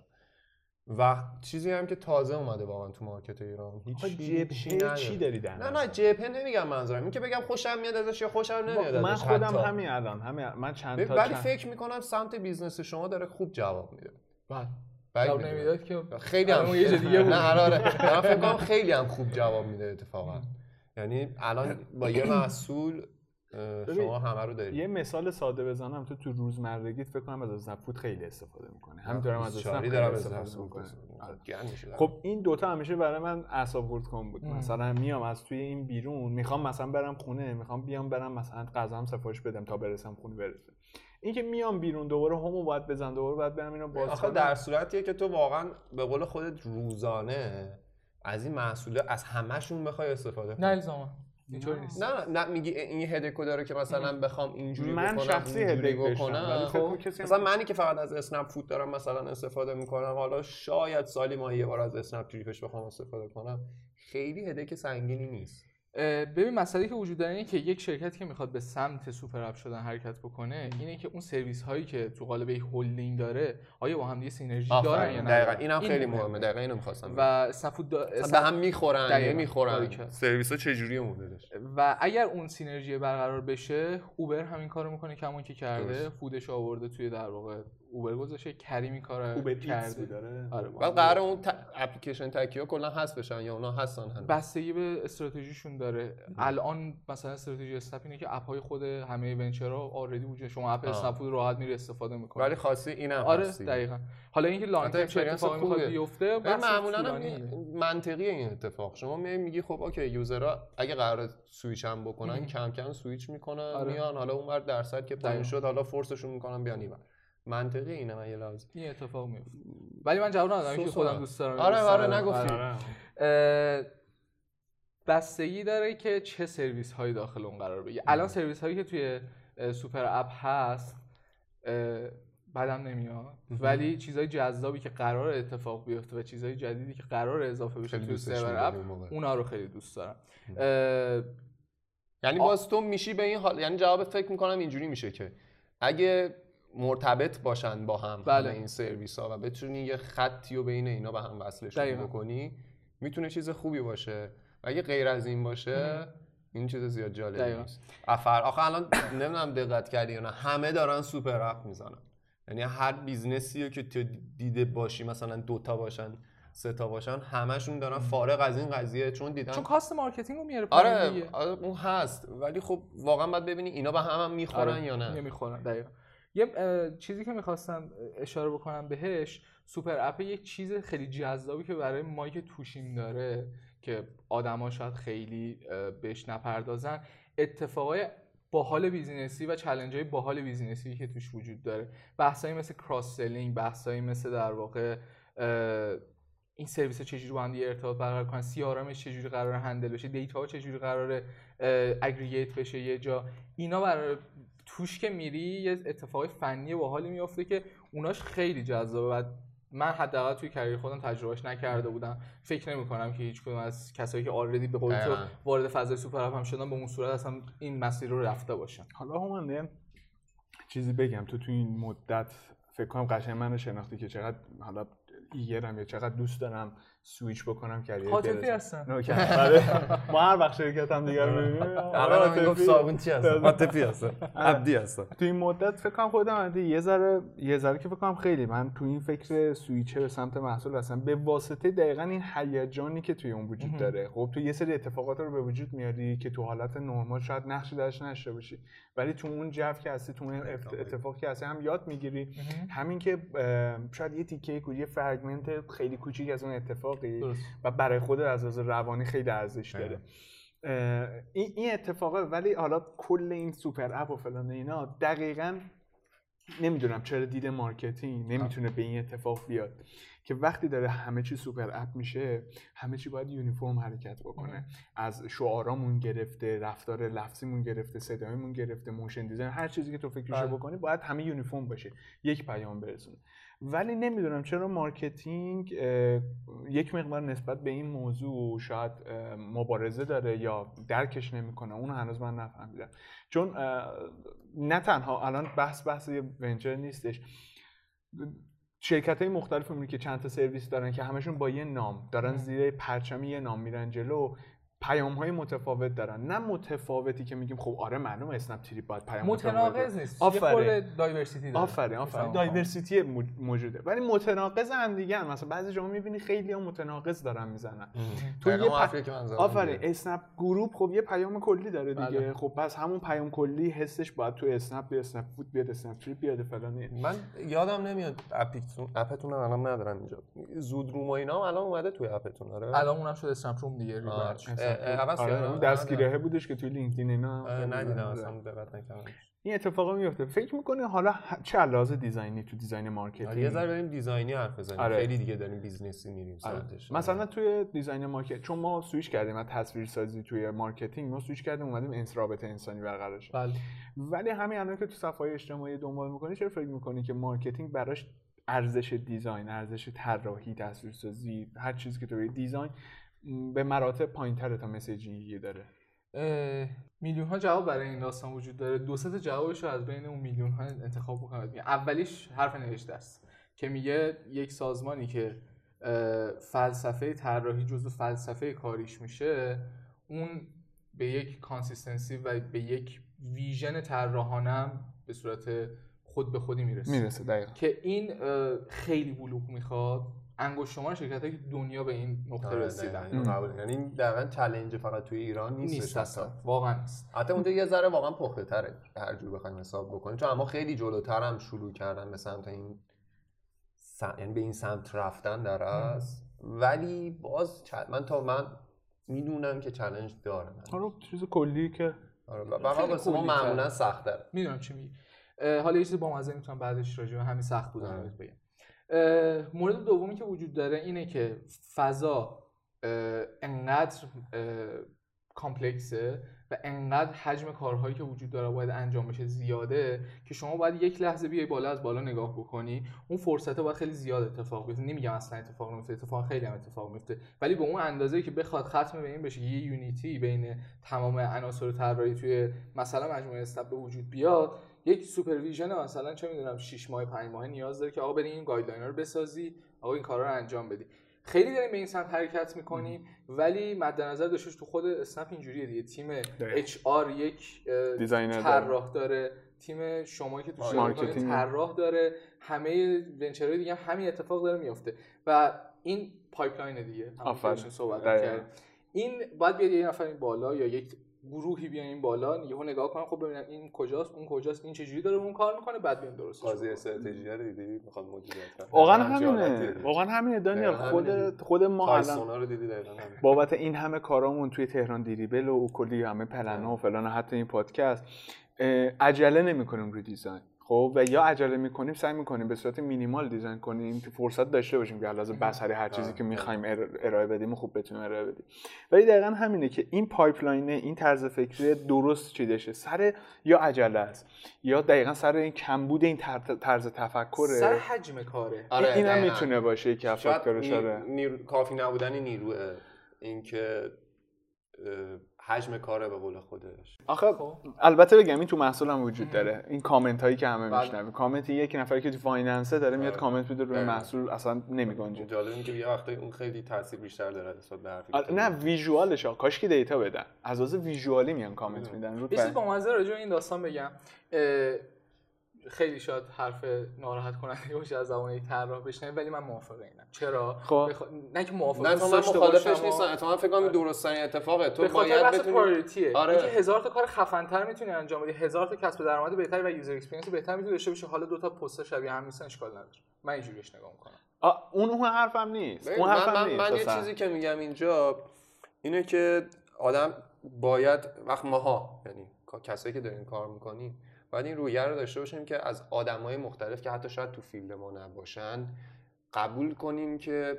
و چیزی هم که تازه اومده واقعا تو market ایران هیچ جبهه. چی داری در نه؟ نه جبهه نمیگم منظورم این که بگم خوشم میاد ازش یا خوشم نمیاد من ازش خودم حتی. همین الان همین من چند تا ولی چند- فکر می‌کنم سمت business شما داره خوب جواب میده بله جواب. نمی‌داد که خیلی هم یه دیگه بود. نه آره دارم (laughs) فکر کنم خیلی هم خوب جواب میده اتفاقا یعنی الان (clears throat) با یه محصول شما همه رو دارید یه مثال ساده بزنم. تو تو روزمرگیت فکر کنم از اسنپ فود خیلی استفاده می‌کنه همینطور هم از اسنپ خیلی دارم استفاده می‌کنه میشه خب این دوتا همیشه برای من اعصاب خورد کن بود. ام. مثلا میام از توی این بیرون می‌خوام مثلا برم خونه می‌خوام بیام برم مثلا غذام سفارش بدم تا برسم خونه برسه. این که میام بیرون دوباره همو باید بزن دوباره باید برم اینو باز آخه کنم. در صورتیه که تو واقعا به قول خودت روزانه از این محصوله از همشون بخوای استفاده نه کنی الزاما. نیست. نه نه میگی این هدکو داره که مثلا بخوام اینجوری من بکنم شخصی داشتم، بکنم. خب مثلا. منی که فقط از اسنپ فود دارم مثلا استفاده می‌کنم حالا شاید سالی ما یه بار از اسنپ تریپش بخوام استفاده کنم. خیلی هدک سنگینی نیست. ببین مسئله که وجود داره اینه که یک شرکتی که می‌خواد به سمت super app شدن حرکت بکنه اینه که اون سرویس هایی که تو قالب یک هلدینگ داره آیا با هم دیگه synergy دارن یا نه دقیقاً. اینم این خیلی مهمه. مهمه. دقیقا اینو می‌خواستم و اسنپ فود دا... مثلا به هم می‌خورن دقیقاً. سرویس ها چجوریه مدلش و اگر اون synergy برقرار بشه اوبر همین کارو می‌کنه کمون که کرده. food ش آورده توی در واقع اوبر گذاشته کری این کارو اوبر کرده. داره آره. بعد قرار اون ت... اپلیکیشن تکیه کلا هست بشن یا اونا هستن هنوز؟ بستگی به استراتژیشون داره. الان مثلا استراتژی اسنپ اینه که app های خود همه venture ها already وجود شما app رو راحت میری استفاده می‌کنی. ولی خاصی اینم آره هست دیگه. دقیقا. حالا اینکه long term چه اتفاقی می‌خواد. بیفته معمولا منطقی این اتفاق. شما می میگی خب okay user ها اگه قرار سویچ هم بکنن. کم کم سویچ می‌کنن آره. میان. حالا اونور درصد که پایین. شد حالا force شون می‌کنن بیان اینور. منطقی اینه من یه لحظه. این اتفاق میفته. ولی من جواب ندادم که. خودم دوست دارم آره، آره،. نگفتی. اه، بستگی داره که چه سرویس هایی داخل اون قرار بگیره. الان سرویس هایی که توی سوپر اپ هست بدم نمیاد. ولی چیزهای جذابی که قرار اتفاق بیفته و چیزهای جدیدی که قرار اضافه بشه توی سرور اپ. اونا رو خیلی دوست دارم. یعنی باز تو میشی به این حال یعنی جواب فکر می‌کنم اینجوری میشه که اگه مرتبط باشن با هم بله. این سرویس ها و بتونی یه خطی و بین اینا به هم دقیقاً. بکنی می‌تونه چیز خوبی باشه. و اگه غیر از این باشه این چیز زیاد جالبی. نیست. افر آخه الان نمی‌دونم دقت کردی یا نه. همه دارن super app می‌زنن. یعنی هر business ی رو که تو دیده باشی مثلا دوتا باشن سه تا باشن همشون دارن فارغ از این قضیه. چون دیدن چون cost marketing رو میاره پایین آره. آره اون هست. ولی خب واقعا باید ببینی اینا به هم, هم می‌خورن آره، یا نه. نمی‌خورن دقیقا. یه چیزی که می‌خواستم اشاره بکنم بهش super app یک چیز خیلی جذابی که برای ما که توشیم داره که آدما شاید خیلی بهش نپردازن اتفاقای باحال business ی و challenge باحال business ی که توش وجود داره. بحثایی مثل cross selling بحثایی مثل در واقع این سرویس چجوری با هم ارتباط برقرار کنن CRM ش چجوری قرار handle بشه data ها چجوری قرار aggregate بشه یه جا. اینا برای توش که میری یه اتفاق فنی باحالی میفته که اوناش خیلی جذابه. و من حداقل توی career خودم تجربهش نکرده بودم. فکر نمی کنم که هیچ کدوم از کسایی که already به قول تو. وارد فضای super app هم شدن به اون صورت اصلا این مسیر رو رفته باشن. حالا هم چیزی بگم. تو تو این مدت فکر کنم قشنگ منو شناختی که چقدر حالا eager م یا چقدر دوست دارم سویچ بکنم career path ی. هستن. آره. ما هر وقت شرکت هم دیگر ببینیم اول می‌گفت صابون چی هستن؟ عاطفی هستن. عبدی هستن. تو این مدت فکر کنم خودم یه ذره یه ذره که فکر کنم خیلی. من تو این فکر سویچه به سمت محصول هستم. به واسطه دقیقا این هیجانی که توی اون وجود داره. خب تو یه سری اتفاقات رو به وجود میاری که تو حالت نرمال شاید نقشی درش نشته باشی. ولی تو اون جو که هستی تو اون اتفاقی. که هستی هم یاد می‌گیری. همین که شاید یه تیکه یه fragment خیلی کوچیک از اون اتفاقی درست. و برای خود از لحاظ روانی خیلی ارزش داره. اه، این این اتفاقه ولی حالا کل این super app و فلان اینا دقیقا نمی‌دونم چرا دید marketing نمی‌تونه به این اتفاق بیاد که وقتی داره همه چی super app میشه همه چی باید uniform حرکت بکنه. از شعارامون گرفته رفتار لفظیمون گرفته صدایمون گرفته motion design هر چیزی که تو فکرشو بله. بکنی باید همه uniform باشه یک پیام برسونه. ولی نمی‌دونم چرا marketing یک مقدار نسبت به این موضوع شاید مبارزه داره یا درکش نمی‌کنه. اون هنوز من نفهمیدم. چون نه تنها الان بحث بحث یه venture نیستش. شرکت های مختلف که چند تا سرویس دارن که همشون با یه نام دارن زیر پرچم یه نام میرن جلو. پیام های متفاوت دارن نه متفاوتی که میگیم خب آره معلومه اسنپ تریپ باید پیام متفاوت متناقض نیست. خورده diversity داره. آفرین آفرین. می‌فهمم. diversity موج- موجوده. ولی متناقض هم دیگه مثلا بعضی جاها می‌بینی خیلی هم متناقض دارن می‌زنن. تو یه پ- دیگه. اسنپ گروپ خب یه پیام کلی داره دیگه. بله. خب پس همون پیام کلی حسش باید تو اسنپ بیاد اسنپ فود بیاد اسنپ تریپ بیاد فلان من یادم نمیاد اپتون اپتون هم الان ندارم اینجا. زود روم و اینا هم الان اومده توی اپتون آره؟ الان اونم شده اسنپ روم دیگه اه، اه، عوض آره؟ اون دستگیره بودش که توی لینکدین اینا آره، ندیدم آره. اصلا دقت نکردم این اتفاق میفته فکر می‌کنه حالا چه لحاظ design ی تو design آره، marketing یه ذره بریم design ی حرف بزنیم آره. خیلی دیگه داریم business ی میریم آره. سمتش مثلا توی design market چون ما سویش کردیم از تصویر سازی توی marketing ما سویش کردیم اومدیم انس رابطه انسانی برقرار شه. بله ولی همین الان که تو صفحه های اجتماعی دنبال می‌کنی چرا فکر می‌کنی که marketing براش ارزش design ارزش طراحی تصویرسازی هر چیزی که تو design به مراتب پایینتره تا messaging ی داره. میلیون ها جواب برای این داستان وجود داره. دو سه جوابش رو از بین اون میلیون ها انتخاب بکنم. اولیش حرف نوشته است که میگه یک سازمانی که فلسفه طراحی جزو فلسفه کاریش میشه اون به یک consistency و به یک vision طراحانم به صورت خود به خودی می‌رسه. می‌رسه دقیقا. که این خیلی بلوغ می‌خواد. انگشت شمار شرکت که دنیا به این نقطه آره، رسیدن. قبول یعنی این دقیقا چلنج فقط توی ایران نیست نیست اصلا. واقعا نیست. حتی اونجا یه ذره واقعا پخته تره هر جور بخوایم حساب بکنیم. چون اما خیلی جلوتر هم شروع کردن به سمت این سم... یعنی به این سمت رفتن در است ولی باز چ- من تا من می‌دونم که چلنج داره. من حالا چیز کلی که آره واسه ما. معمولا سخت داره می‌دونم چی میگی. حالا یه چیز با مزه می‌تونم بعدش راجع به همین سخت بودن آره. بگم. مورد دومی که وجود داره اینه که فضا انقدر کامپلکسه و انقدر حجم کارهایی که وجود داره باید انجام بشه زیاده که شما باید یک لحظه بیای بالا از بالا نگاه بکنی اون فرصته باید خیلی زیاد اتفاق بیفته. نمیگم اصلا اتفاق نمیفته اتفاق خیلی هم اتفاق میفته. ولی به اون اندازه که بخواد ختم به این بشه یه یونیتی بین تمام عناصر طراحی توی مثلا مجموعه اسنپ به وجود بیاد یک supervision مثلا چه می‌دونم 6 ماه 5 ماه نیاز داره که آقا بریم این guideline رو بسازی آقا این کارا رو انجام بدی خیلی داریم به این سمت حرکت می‌کنیم ولی مد نظر داشته باش تو خود اسنپ اینجوریه دیگه تیم HR یک. طراح داره تیم شما که تو شرکت marketing. طراح داره همه venture های دیگه هم همین اتفاق داره میفته و این pipeline دیگه آفرین. صحبت. می‌کردیم. این باید بیاد یه نفر این بالا یا یک گروهی بیان این بالا یهو نگاه کنن خب ببینن این کجاست اون کجاست این چجوری داره اون کار می‌کنه بعد بیان درست قاضی استراتژی رو دیدی؟ می‌خواد مدیریت واقعا همینه. واقعا همینه دانیال خود. خود ما الان رو دیدی دقیقاً. بابت این همه کارامون توی تهران دیریبل و اوکلی همه پلنا و فلان و حتی این پادکست. عجله نمی‌کنیم روی دیزاین. خب و یا عجله می‌کنیم سعی می‌کنیم به صورت مینیمال دیزاین کنیم که فرصت داشته باشیم که علاوه بصری هر چیزی که می‌خوایم ارائه بدیم و خوب بتونیم ارائه بدیم. ولی دقیقا همینه که این pipeline ه این طرز فکری درست چیدشه؟ سر یا عجله است؟ یا دقیقا سر این کمبود این طرز- تفکره؟ سر حجم کاره. آره این هم دقیقاً. می‌تونه باشه که شاید فاکتورش آره کافی نبودن نیروه. اینکه حجم کاره به قول خودش آخه خب. البته بگم این تو محصول هم وجود داره این کامنت هایی که همه بله. میشنویم کامنت یک نفری که تو finance ه داره میاد آره. کامنت میده روی دقیقاً. محصول اصلا نمیگنجه جالب این که یه وقتایی اون خیلی تاثیر بیشتر داره نسبت به حرفی آره، نه. visual ش ها کاش که data بدن از لحاظ visual ی میان کامنت میدن رو با مزه راجع این داستان بگم خیلی شاید حرف ناراحت کننده باشه از زبان یک طراح بشنوید ولی من موافق اینم. چرا؟ خب. بخ... نه که موافق نه من مخالفش نیستم اتفاقا فکر کنم این درست ترین اتفاقه. تو به خاطر باید بتونی priority ه آره. اینکه هزار تا کار خفن‌تر می‌تونی انجام بدی هزار تا کسب درآمد بهتری و user experience بهتر می‌تونی داشته باشی. حالا دو تا پست شبیه هم نیستن اشکال نداره. من اینجوری بهش نگاه می‌کنم. آ، اون اون حرفم نیست. اون من, حرفم من, نیست من یه. چیزی که میگم اینجا اینه که آدم باید وقت ماها یعنی کسایی که داریم کار می‌کنیم باید این رویه رو داشته باشیم که از آدمای مختلف که حتی شاید تو فیلد ما نباشن قبول کنیم که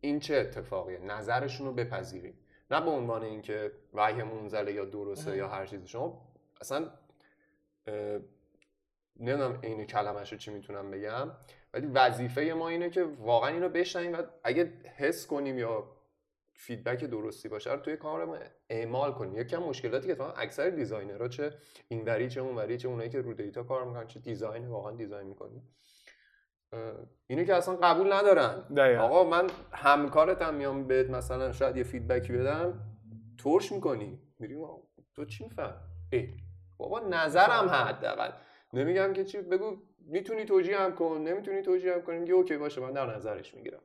این چه اتفاقیه نظرشون رو بپذیریم. نه به عنوان اینکه وحیمون زله یا درسته یا هر چیزی. شما اصلا نمی‌دونم این کلمش رو چی می‌تونم بگم ولی وظیفه ما اینه که واقعا اینو بشنویم و اگه حس کنیم یا feedback درستی باشه رو توی کارمون اعمال کنیم. یکی مشکلاتی که اتفاقا اکثر designer ها چه اینوری چه اونوری چه اونایی که رو data کار می‌کنن چه design واقعا design می‌کنن اینو که اصلا قبول ندارن. دقیقاً. آقا من همکارتم میام بهت مثلا شاید یه feedback ی بدم ترش می‌کنی. میریم تو چی میفهم؟ بابا نظرم حداقل. نمیگم که چی بگو می‌تونی توجیه هم کن نمی‌تونی توجیه هم کنی میگه اوکی باشه من در نظرش می‌گیرم.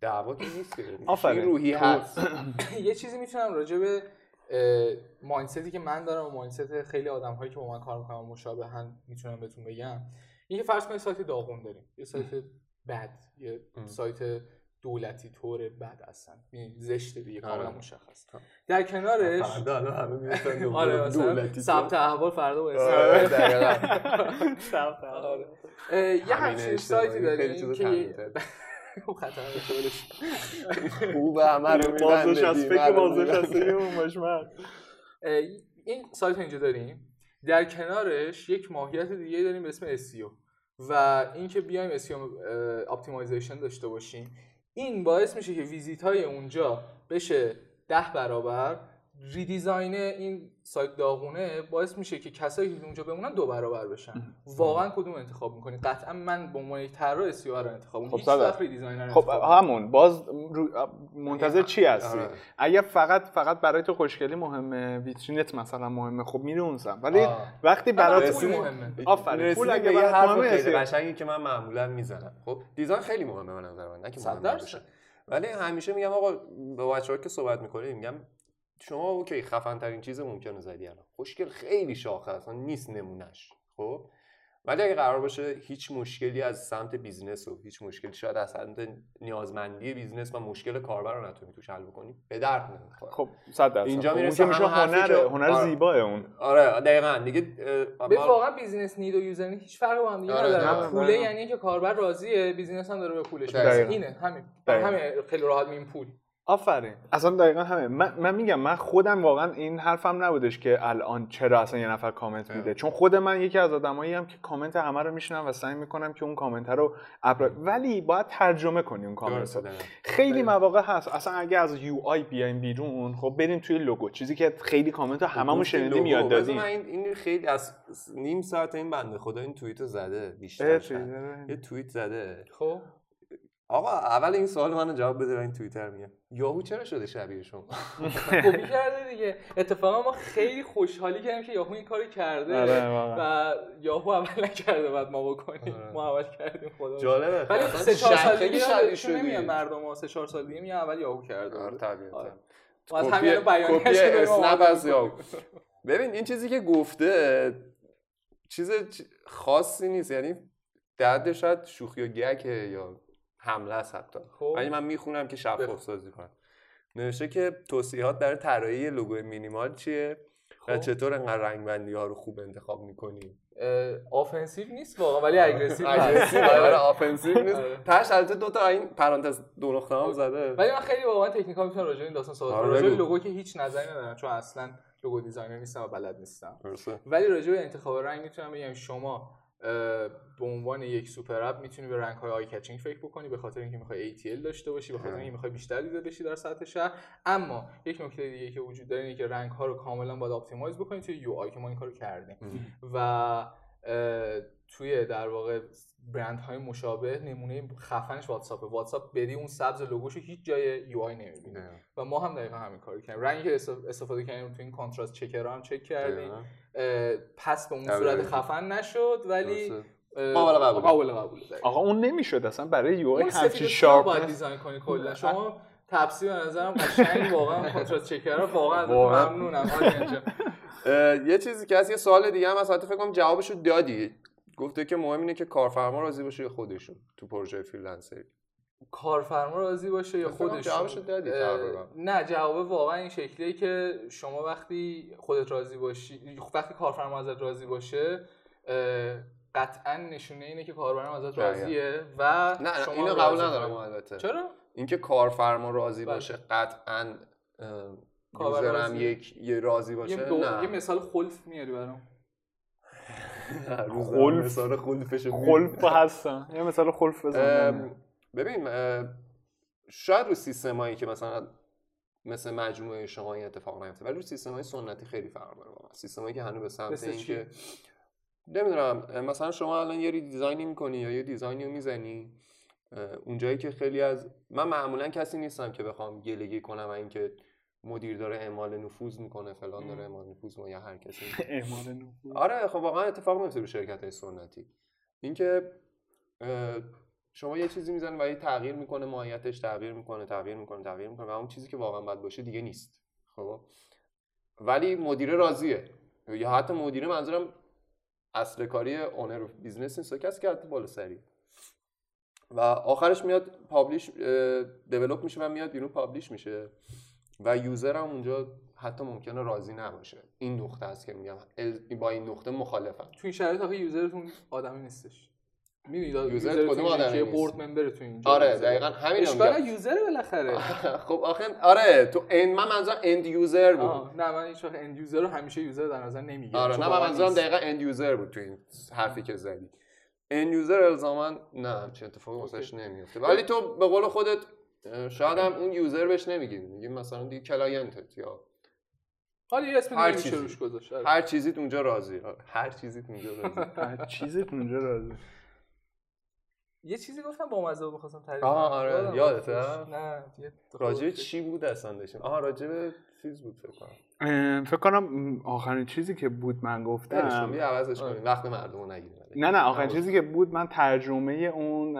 دعوا که نیست که آفرین. این روحی هست. (clears throat) یه چیزی می‌تونم راجع به مایندستی که من دارم و مایندست خیلی آدم هایی که با من کار می‌کنن مشابهن می‌تونم بهتون بگم. اینکه فرض کنید سایت داغون داریم. یه سایت بد یه. سایت دولتی طور بد هستن. یعنی زشته دیگه آره. کاملا مشخص. در کنارش آره دولتی ثبت احوال فردا با آره،. (laughs) اه، یه همچین سایتی داریم چیز که (laughs) خوبه همه رو بازنشست بیمه فکر من. اه، این سایت اینجا داریم. در کنارش یک ماهیت دیگه داریم به اسم SEO و اینکه بیایم SEO اپتیمایزیشن داشته باشیم. این باعث میشه که ویزیت های اونجا بشه ده برابر. redesign این سایت داغونه باعث میشه که کسایی که اونجا بمونن دو برابر بشن. واقعا کدوم انتخاب می‌کنی؟ قطعا من به عنوان یک طراح SEO رو انتخاب می‌کنم. خب، redesigner خب انتخاب همون. باز رو- منتظر چی هستی؟ آره. اگه فقط فقط برای تو خوشگلی مهمه ویترینت مثلا مهمه خب میره اون سمت. ولی آه. وقتی برای برای تو مهمه. آفرین. پول اگه رسید. قشنگی که من معمولا می‌زنم. خب design خیلی مهمه به نظر من نه که مهم ولی همیشه میگم آقا به بچه‌ها که صحبت می‌کنیم میگم شما okay خفن ترین چیز ممکنه زدی الان. خوشگل خیلی شاخه اصلا نیست نمونهش خب؟ ولی اگه قرار باشه هیچ مشکلی از سمت business و هیچ مشکلی شاید از سمت نیازمندی business و مشکل کاربر رو نتونی توش حل بکنی به درد نمی‌خوره. خب 100 درصد. اینجا خب، می‌رسه هنر که- هنر آره. زیباه اون. آره دقیقاً. دیگه به واقعا business need و user need هیچ فرقی با هم دیگه آره، نداره. نه. یعنی که کاربر راضیه business هم داره به پولش. می‌رسه. اینه همین. همین خیلی راحت میگیم پول. آفرین. اصلا دقیقا همه من, من میگم من خودم واقعا این حرفم نبودش که الان چرا اصلا یه نفر کامنت میده. چون خود من یکی از آدمایی هم که کامنت همه رو میشنم و سعی می‌کنم که اون کامنت رو ابر... ولی باید ترجمه کنی اون کامنت رو. خیلی مواقع هست. اصلا اگه از UI بیایم بیرون خب بریم توی لوگو. چیزی که خیلی کامنت رو هممون گفتی شنیدیم لوگو. یاد بذار دادیم این, این خیلی از نیم ساعت این بنده خدا این توییت رو زده بیشتر. یه توییت زده. خب. آقا اول این سوال منو جواب بده و این توییتر میگه. یاهو چرا شده شبیه شما؟ (laughs) کپی کرده دیگه. اتفاقا ما خیلی خوشحالی کردیم که یاهو این کارو کرده آره،. و یاهو اول نکرده بعد ما بکنیم. آره. ما اول کردیم خدا جالبه. ولی سه چهار سال دیگه شبیه شدی مردم ها سه چهار سال دیگه میگن اول یاهو کرده. آره. طبیعتا. آره. ما کپی- اسنپ از یاهو. ببین این چیزی که گفته چیز خاصی نیست. یعنی درد شاید شوخی و گکه یا حمله است حتی خب. ولی من می‌خونم که شفاف. سازی کنم نوشته که توضیحات در طراحی لوگو مینیمال چیه و خب. چطور انقدر رنگ بندی ها رو خوب انتخاب می‌کنی offensive نیست واقعا ولی aggressive aggressive هست. آره offensive نیست آره. تهش البته دو تا این پرانتز دو نقطه هم زده ولی من خیلی واقعا technical می‌تونم راجع این داستان صحبت کنم آره، راجع. لوگو که هیچ نظری ندارم چون اصلا لوگو designer نیستم و بلد نیستم ولی راجع به انتخاب رنگ می‌تونم بگم شما به عنوان یک super app می‌تونی به رنگ های eye catching فکر بکنی به خاطر اینکه می‌خوای ATL داشته باشی به خاطر اینکه می‌خوای بیشتر دیده بشی در سطح شهر. اما یک نکته دیگه که وجود داره اینه که رنگ ها رو کاملا باید optimize بکنی توی UI که ما این کارو کردیم. و توی در واقع برند های مشابه نمونه خفنش واتساپ واتساپ بری اون سبز لوگوشو هیچ جای UI نمی‌بینی. و ما هم دقیقا همین کارو کردیم. رنگی که استف- استفاده کردیم تو این contrast checker هم چک کردیم. پس به اون آره. صورت خفن نشد ولی قابل قبوله. قابل دقیقاً. آقا اون نمی‌شد اصلا برای UI همچین سفید sharp باید design کنی کلا شما تپسی به نظرم قشنگ واقعا contrast checker واقعا. ممنونم. اه، یه چیزی که از یه سوال دیگه هم از حتی فکر کنم جوابشو دادی گفته که مهم اینه که کارفرما راضی باشه یا خودشون تو پروژه فریلنسری کارفرما راضی باشه یا خودش جوابشو دادی تقریبا. نه جواب واقعا این شکلیه که شما وقتی خودت راضی باشی وقتی کارفرما ازت راضی باشه قطعا نشونه اینه که کاربرم ازت. راضیه و نه شما اینو قبول ندارم. البته چرا اینکه کارفرما راضی بله. باشه قطعا اه، کاربر یوزرم راضیه. یک یه راضی یه, باشه دو... نه یه مثال خلف میاری برام (laughs) خلف. مثال خلفشو خلف هستن یه مثال خلف بزن ام، ببین شاید رو سیستمایی که مثلا مثل مجموعه شما این اتفاق نیفته ولی رو سیستمای سنتی خیلی فرق داره واقعا سیستمایی که هنوز به سمت این؟ که نمی‌دونم مثلا شما الان یه دیزاینی می‌کنی یا یه دیزاینی رو می‌زنی اونجایی که خیلی از من معمولا کسی نیستم که بخوام گلگی کنم و اینکه مدیر داره اعمال نفوذ می‌کنه فلان داره اعمال نفوذ می‌کنه یا هر کسی (laughs) اعمال نفوذ. آره خب واقعا اتفاق میفته رو شرکت های سنتی اینکه شما یه چیزی می‌زنی و تغییر می‌کنه ماهیتش تغییر می‌کنه تغییر می‌کنه تغییر می‌کنه و اون چیزی که واقعا باید باشه دیگه نیست. خب؟ ولی مدیر راضیه. یا حتی مدیر منظورم اصل کاری owner business نیست. کسی که حتی بالا سری. و آخرش میاد publish develop میشه و میاد بیرون publish میشه. و user هم اونجا حتی ممکنه راضی نباشه. این نقطه است که میگم. با این نقطه مخالفم. تو این شرایط آخه user تون آدمی نیستش. می‌دونید user کدوم نیست؟ board member تو اینجا. آره. دقیقا همین اشکال user بالاخره. (laughs) خب آخه آره تو end من منظورم end user بود. آه، نه من هیچ end user رو همیشه user در نظر نمی‌گیرم آره نه من منظورم. دقیقا end user بود تو این حرفی که زدی. end user الزاما نه چه اتفاقی واسش نمیفته ولی تو به قول خودت شاید هم اون user بهش نمیگی میگی مثلا the client ت یا حالا یه اسم هر دیگه. روش گذاشت آره. هر چیزیت اونجا راضی. آره، هر چیزیت اونجا راضی. (laughs) هر چیزت اونجا راضی. یه چیزی گفتم با مزه می‌خواستم تعریف آها، کنم. آره،؟ رفتش. نه یه راجع به چی بود اصلا داشتیم؟ آها راجع به چیز بود فکر کنم. فکر کنم آخرین چیزی که بود من گفتم. بیا عوضش کنیم. وقت مردم رو نگیریم. نه نه آخرین چیزی که بود من ترجمه اون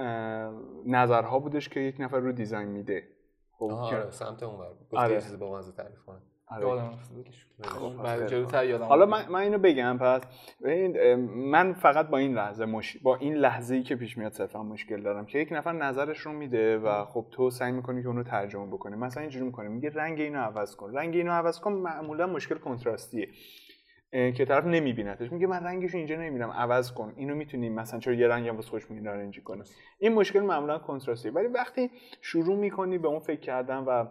نظرها بودش که یک نفر رو دیزاین میده. خب آره سمت اون بر بود. گفت آره. یه چیزی با مزه تعریف آره. یادم ولش کن. خب، یادم حالا. من, من اینو بگم پس. من فقط با این لحظه مش... با این لحظه ای که پیش میاد صرفا مشکل دارم که یک نفر نظرش رو میده و خب تو سعی می‌کنی که اونو ترجمه بکنی. مثلا اینجوری می‌کنه میگه رنگ اینو عوض کن. رنگ اینو عوض کن معمولا مشکل کنتراستیه. که طرف نمیبینتش. میگه من رنگش اینجا نمی‌بینم. عوض کن. اینو می‌تونی مثلا چرا یه رنگ واسه خوش میگی نارنجی کنی این مشکل معمولا کنتراستیه. ولی وقتی شروع می‌کنی به اون فکر کردن و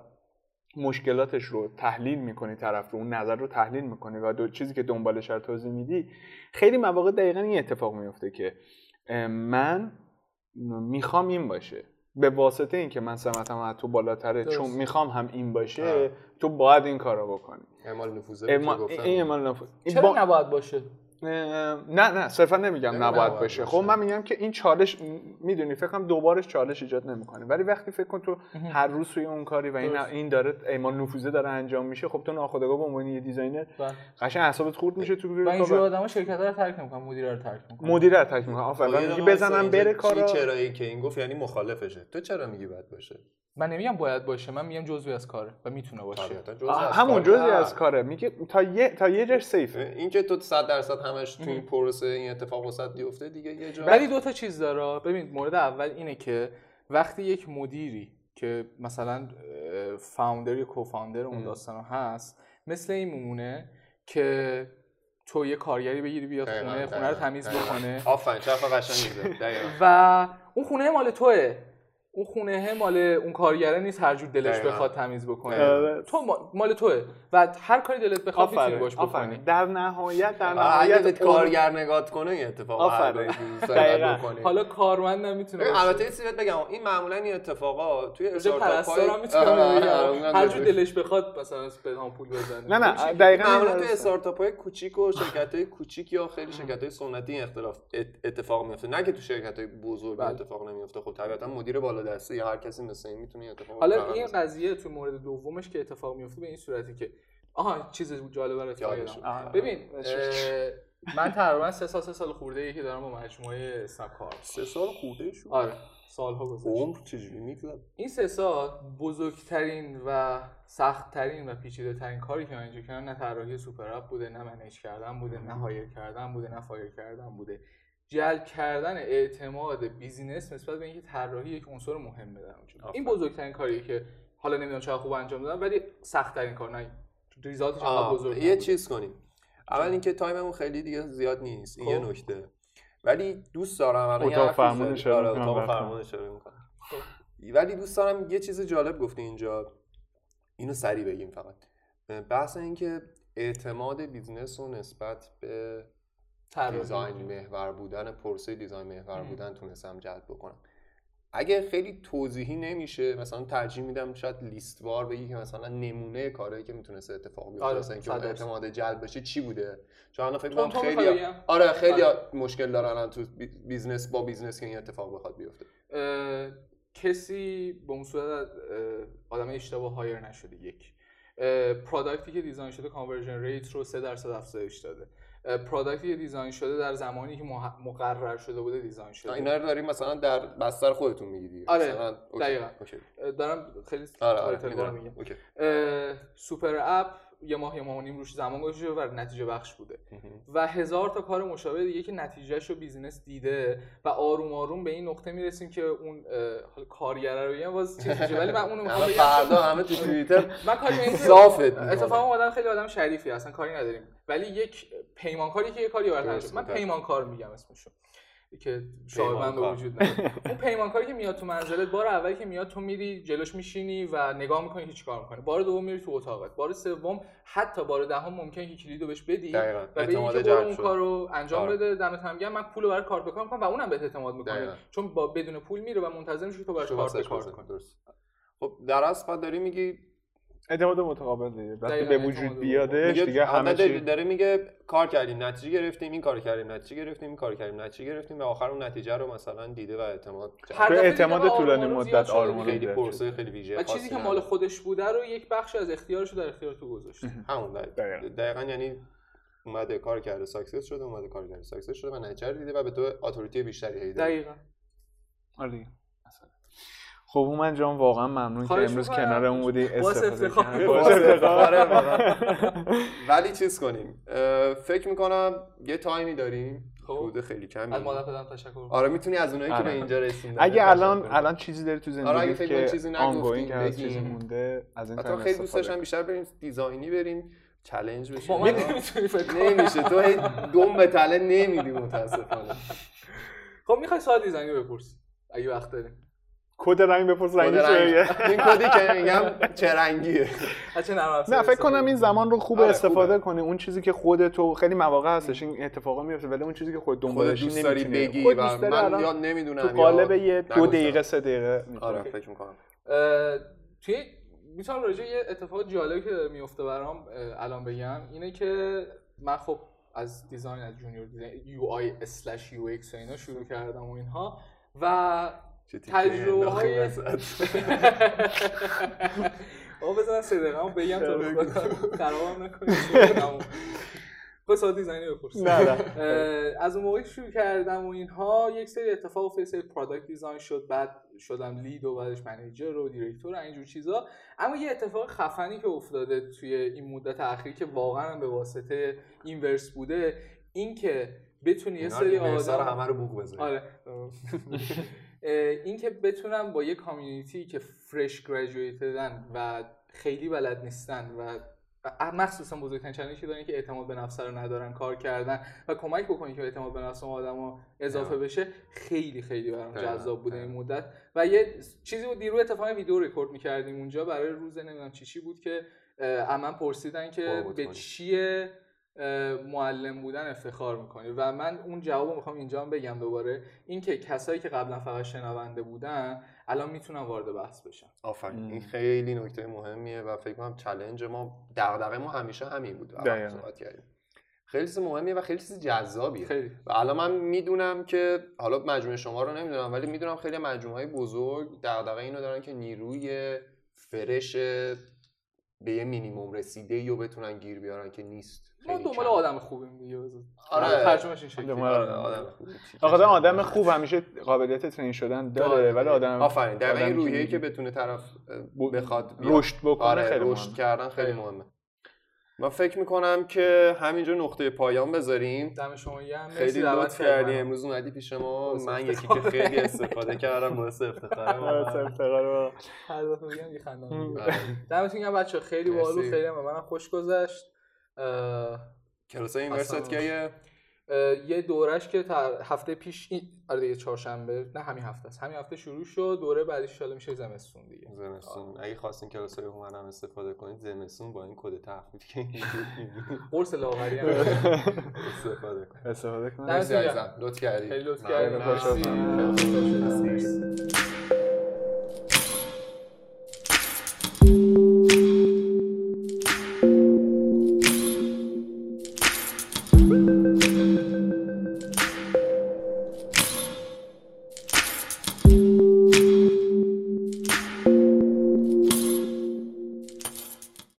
مشکلاتش رو تحلیل می‌کنی طرف رو اون نظر رو تحلیل می‌کنی و دو چیزی که دنبالش رو توضیح میدی خیلی مواقع دقیقا این اتفاق میفته که من می‌خوام این باشه به واسطه اینکه من سمتم از تو بالاتره درست. چون می‌خوام هم این باشه آه. تو باید این کارو بکنی اعمال نفوذه گفتم. این اعمال نفوذ چرا با- نباید باشه نه نه صرفا نمیگم نه، نباید باشه. خب من میگم که این چالش می‌دونی فکر کنم دوبارش چالش ایجاد نمی‌کنه. ولی وقتی فکر کن تو هر روز توی اون کاری و این. این داره اعمال نفوذه داره انجام میشه خب تو ناخودآگاه به عنوان یه designer بله. قشنگ اعصابت خورد میشه تو و اینجور آدما شرکت رو ترک نمی‌کنن مدیر رو ترک می‌کنن. مدیر رو ترک می‌کنه آفرین. خب، میگی بزنم بره کارا؟ چی چرایی که این گفت یعنی مخالفشه. تو چرا میگی باید باشه؟ من نمیگم باید باشه من میگم جزوی از کاره و می‌تونه باشه. همون نه. از کاره. میگه تا یه تا یه جاش سیفه این که تو 100 درصد همش تو این پروسه این اتفاق وسط بیفته دیگه یه جا ولی دو تا چیز داره. ببین مورد اول اینه که وقتی یک مدیری که مثلا فاوندر یا کوفاندر اون داستان هست مثل این میمونه که تو یه کارگری بگیری بیاد خونه خونه رو تمیز. بکنه. آفرین چرا قشنگ و اون خونه مال توه. اون خونه مال اون کارگره نیست هر جور دلش دقیقاً. بخواد تمیز بکنه. آره. تو ما- مال توه. و هر کاری دلت بخواد می‌تونی باش بکنی. در نهایت در اگه نهایت به کارگر نگاه کنه این اتفاق آفرین. (laughs) دقیقاً. بکنه حالا کارمند می‌تونه باشه. البته یه بگم. این معمولا این اتفاقا توی استارتاپ پرستار هم می‌تونم هر جور دلش بخواد مثلا به پول بزنه. نه نه دقیقاً معمولا توی. استارتاپ های کوچیک و شرکت های (sighs) کوچیک یا خیلی شرکت های سنتی اختلاف ات- اتفاق میفته نه که تو شرکت های بزرگ بله. اتفاق نمیفته خب طبیعتا مدیر بالا دسته یا هر کسی مثل این می‌تونه اتفاق حالا این. قضیه تو مورد دومش که اتفاق میفته به این صورتی که آها چیز جالب برات. ببین من تقریبا سه سال سه سال خورده ای که دارم با مجموعه اسنپ کار سه سال خورده شد؟ آره سالها گذشته عمر چجوری میگذره؟ این سه سال بزرگترین و سختترین و پیچیده ترین کاری که من اینجا کردم نه طراحی super app بوده نه manage کردن بوده نه hire کردن بوده نه fire کردن بوده. جلب کردن اعتماد business نسبت به اینکه طراحی یک عنصر مهمه در اونجا این بزرگترین کاریه که حالا نمی‌دونم چقدر خوب انجام دادم ولی سخت ترین کار نه result ش انقدر آه، بزرگ یه. چیز کنیم اول اینکه time مون خیلی دیگه زیاد نیست این یه خب. نکته ولی دوست دارم الان یه اتاق حرفی فرمون زدی. اشاره آره، اتاق براتون. فرمون اشاره می‌کنم. ولی دوست دارم یه چیز جالب گفتی اینجا اینو سریع بگیم فقط بحث اینکه اعتماد business رو نسبت به. design محور بودن پروسه design محور. بودن تونستم جلب بکنم اگه خیلی توضیحی نمیشه مثلا ترجیح میدم شاید لیستوار بگی که مثلا نمونه کارهایی که می‌تونسته اتفاق بیفته آره، مثلا درصد. اعتماد جلب بشه چی بوده چون الان فکر کنم خیلی؟ آره خیلی آره. مشکل دارن تو بی- business با business که این اتفاق بخواد بیفته اه، کسی به اون صورت آدم اشتباه hire نشده یک product ی که design شده conversion rate رو 3 درصد افزایش داده اه، product ی که design شده در زمانی که مح- مقرر شده بوده design شده اینا رو داریم مثلا در بستر خودتون میگیدی آره، مثلا دقیقاً. okay. دارم خیلی آره آره. میگم super app یه ماه یه ماه و نیم روش زمان گذاشته و نتیجه بخش بوده. و هزار تا کار مشابه دیگه که نتیجهش رو business دیده و آروم آروم به این نقطه می‌رسیم که اون حالا کارگره رو باز چیز میشه ولی من اونو می‌خوام فردا همه تو توییتر من کاری (laughs) صافت می‌کنه. اتفاقا آدم خیلی آدم شریفی اصلا کاری نداریم. ولی یک پیمانکاری که یه کاری انجام من. پیمانکار میگم اسمشو. که شاید من به. وجود نداره (laughs) اون پیمانکاری که میاد تو منزلت بار اولی که میاد تو میری جلوش میشینی و نگاه می‌کنی که چیکار می‌کنه بار دوم میری تو اتاقت بار سوم حتی بار دهم ممکنه که کلیدو بهش بدی دقیقاً. و بگی اعتماد که برو جلب اون. کارو انجام آره. بده دمت هم گرم من پولو برای کارت به کار می‌کنم و اونم بهت اعتماد می‌کنه دقیقاً. چون با بدون پول میره و منتظر میشه که تو براش کارت به کار. کنی درست. خب در اصل بعد داری میگی اعتماد متقابل دیگه وقتی به وجود. بیادش میگه دیگه همه چی داره میگه کار کردیم نتیجه گرفتیم این کار کردیم نتیجه گرفتیم این کار کردیم نتیجه گرفتیم و آخر اون نتیجه رو مثلا دیده و اعتماد هر اعتماد طولانی مدت. آروم خیلی پروسه خیلی ویژه و چیزی که. مال خودش بوده رو یک بخشی از اختیارش رو در اختیار تو گذاشته همون دقیقا. یعنی اومده کار کرده success شده اومده کار کرده success شده و نتیجه دیده و به تو authority بیشتری هی داره. دقیقا آره خب هومن جان واقعا ممنون که امروز. کنارمون بودی. استفاده. کردی. افتخاره افتخاره. (laughs) ولی چیز کنیم. فکر می‌کنم یه تایمی داریم. خب. حدود خیلی کمی. از مادر پدرم تشکر آره می‌تونی از اونایی که آره. به اینجا رسوندن اگه الان الان چیزی داری تو آره، اگه زندگی فکر که چیزی نگفتیم، آنگوینگ هست بگیم. چیزی مونده از این حتی تایم خیلی دوست داشتم بیشتر بریم دیزاینی بریم. چالش با بشیم من نمی‌تونی فکر کنی نمیشه. تو دوم به تله نمیدی متاسفانه. خب می‌خوای سوال دیزاینی بپرسی. اگه وقت داریم کد رنگ بپرس رنگ کد رنگ. چیه این کدی که (laughs) میگم چه رنگیه نه فکر کنم این زمان رو خوب آره، استفاده. کنی اون چیزی که خود تو خیلی مواقع هستش این اتفاقا میفته ولی اون چیزی که خود خودت دنبالشی دوست داری نمی‌تونی. بگی و دوست من الان یا نمی‌دونم تو قالب یه دو. دقیقه سه دقیقه. آره فکر می‌کنم توی می‌تونم راجع به یه اتفاق جالبی که میفته برام الان بگم اینه که من خب از design از junior design UI slash UX و اینا شروع کردم و اینها و تجربه های. (laughs) آقا بزن دقیقه هم بگم تو رو بگو. خدا خرابم نکنی سه دقیقه‌مو. خب سوال design ی بپرس نه از اون موقعی شروع کردم و اینها یک سری اتفاق یک سری product design شد بعد شدم lead و بعدش manager و director و اینجور چیزا اما یه اتفاق خفنی که افتاده توی این مدت اخیر که واقعا به واسطه اینورس بوده این که بتونی یه سری رو آدم همه رو بوق بزنی آره (laughs) اه، این که بتونم با یه کامیونیتی که فرش گریجویتدن و خیلی بلد نیستن و مخصوصا بزرگترین چالشی که دارن که اعتماد به نفس رو ندارن کار کردن و کمک بکنی که اعتماد به نفس اون آدما اضافه. بشه خیلی خیلی برام جذاب بوده این. مدت و یه چیزی بود دیرو اتفاقا ویدیو رکورد می‌کردیم اونجا برای روز نمی‌دونم چی چی بود که اه، من پرسیدن که به. چیه معلم بودن افتخار می‌کنی. و من اون جواب رو می‌خوام اینجا هم بگم دوباره. اینکه کسایی که قبلا فقط شنونده بودن الان می‌تونن وارد بحث بشن. آفرین. این خیلی نکته مهمیه و فکر کنم چلنج ما دغدغه ما همیشه همین بود. صحبت کردیم. خیلی چیز مهمیه و خیلی چیز جذابیه. خیلی. و الان من می‌دونم که حالا مجموعه شما رو نمی‌دونم ولی می‌دونم خیلی مجموعه های بزرگ دغدغه اینو دارن که نیروی فرش به یه مینیموم رسیده یا بتونن گیر بیارن که نیست ما دنبال. آدم خوبیم دیگه بذار. آره. ترجمهش این شکلی دنبال آره، آدم خوبی. آخه آدم خوب همیشه قابلیت ترین شدن داره. ولی آدم آفرین آدم این که روحیه‌ای که بتونه طرف بخواد. رشد بکنه آره خیلی رشد. کردن خیلی. مهمه من فکر می‌کنم که همینجا نقطه پایان بذاریم دم شما خیلی دعوت لطف کردی امروز اومدی پیش ما من افتخار. یکی که خیلی استفاده کردم باعث (laughs) باعث افتخاره. هر دفعه بگم یه خنده م. آره. دمتون گرم بچه خیلی باحال و مرسی. خیلی منم خوش گذشت کلاس این ورست اصلا که یه دورش که تا هفته پیش این آره دیگه چهارشنبه نه همین هفته است. همین هفته شروع شد. دوره بعدش ان میشه زمستون دیگه. زمستون. اگه خواستین کلاس های هومن هم استفاده کنید زمستون با این کد تخفیف که قرص لاغری هم. استفاده کنید. استفاده. عزیزم. لطف کردی خیلی لطف ممنون.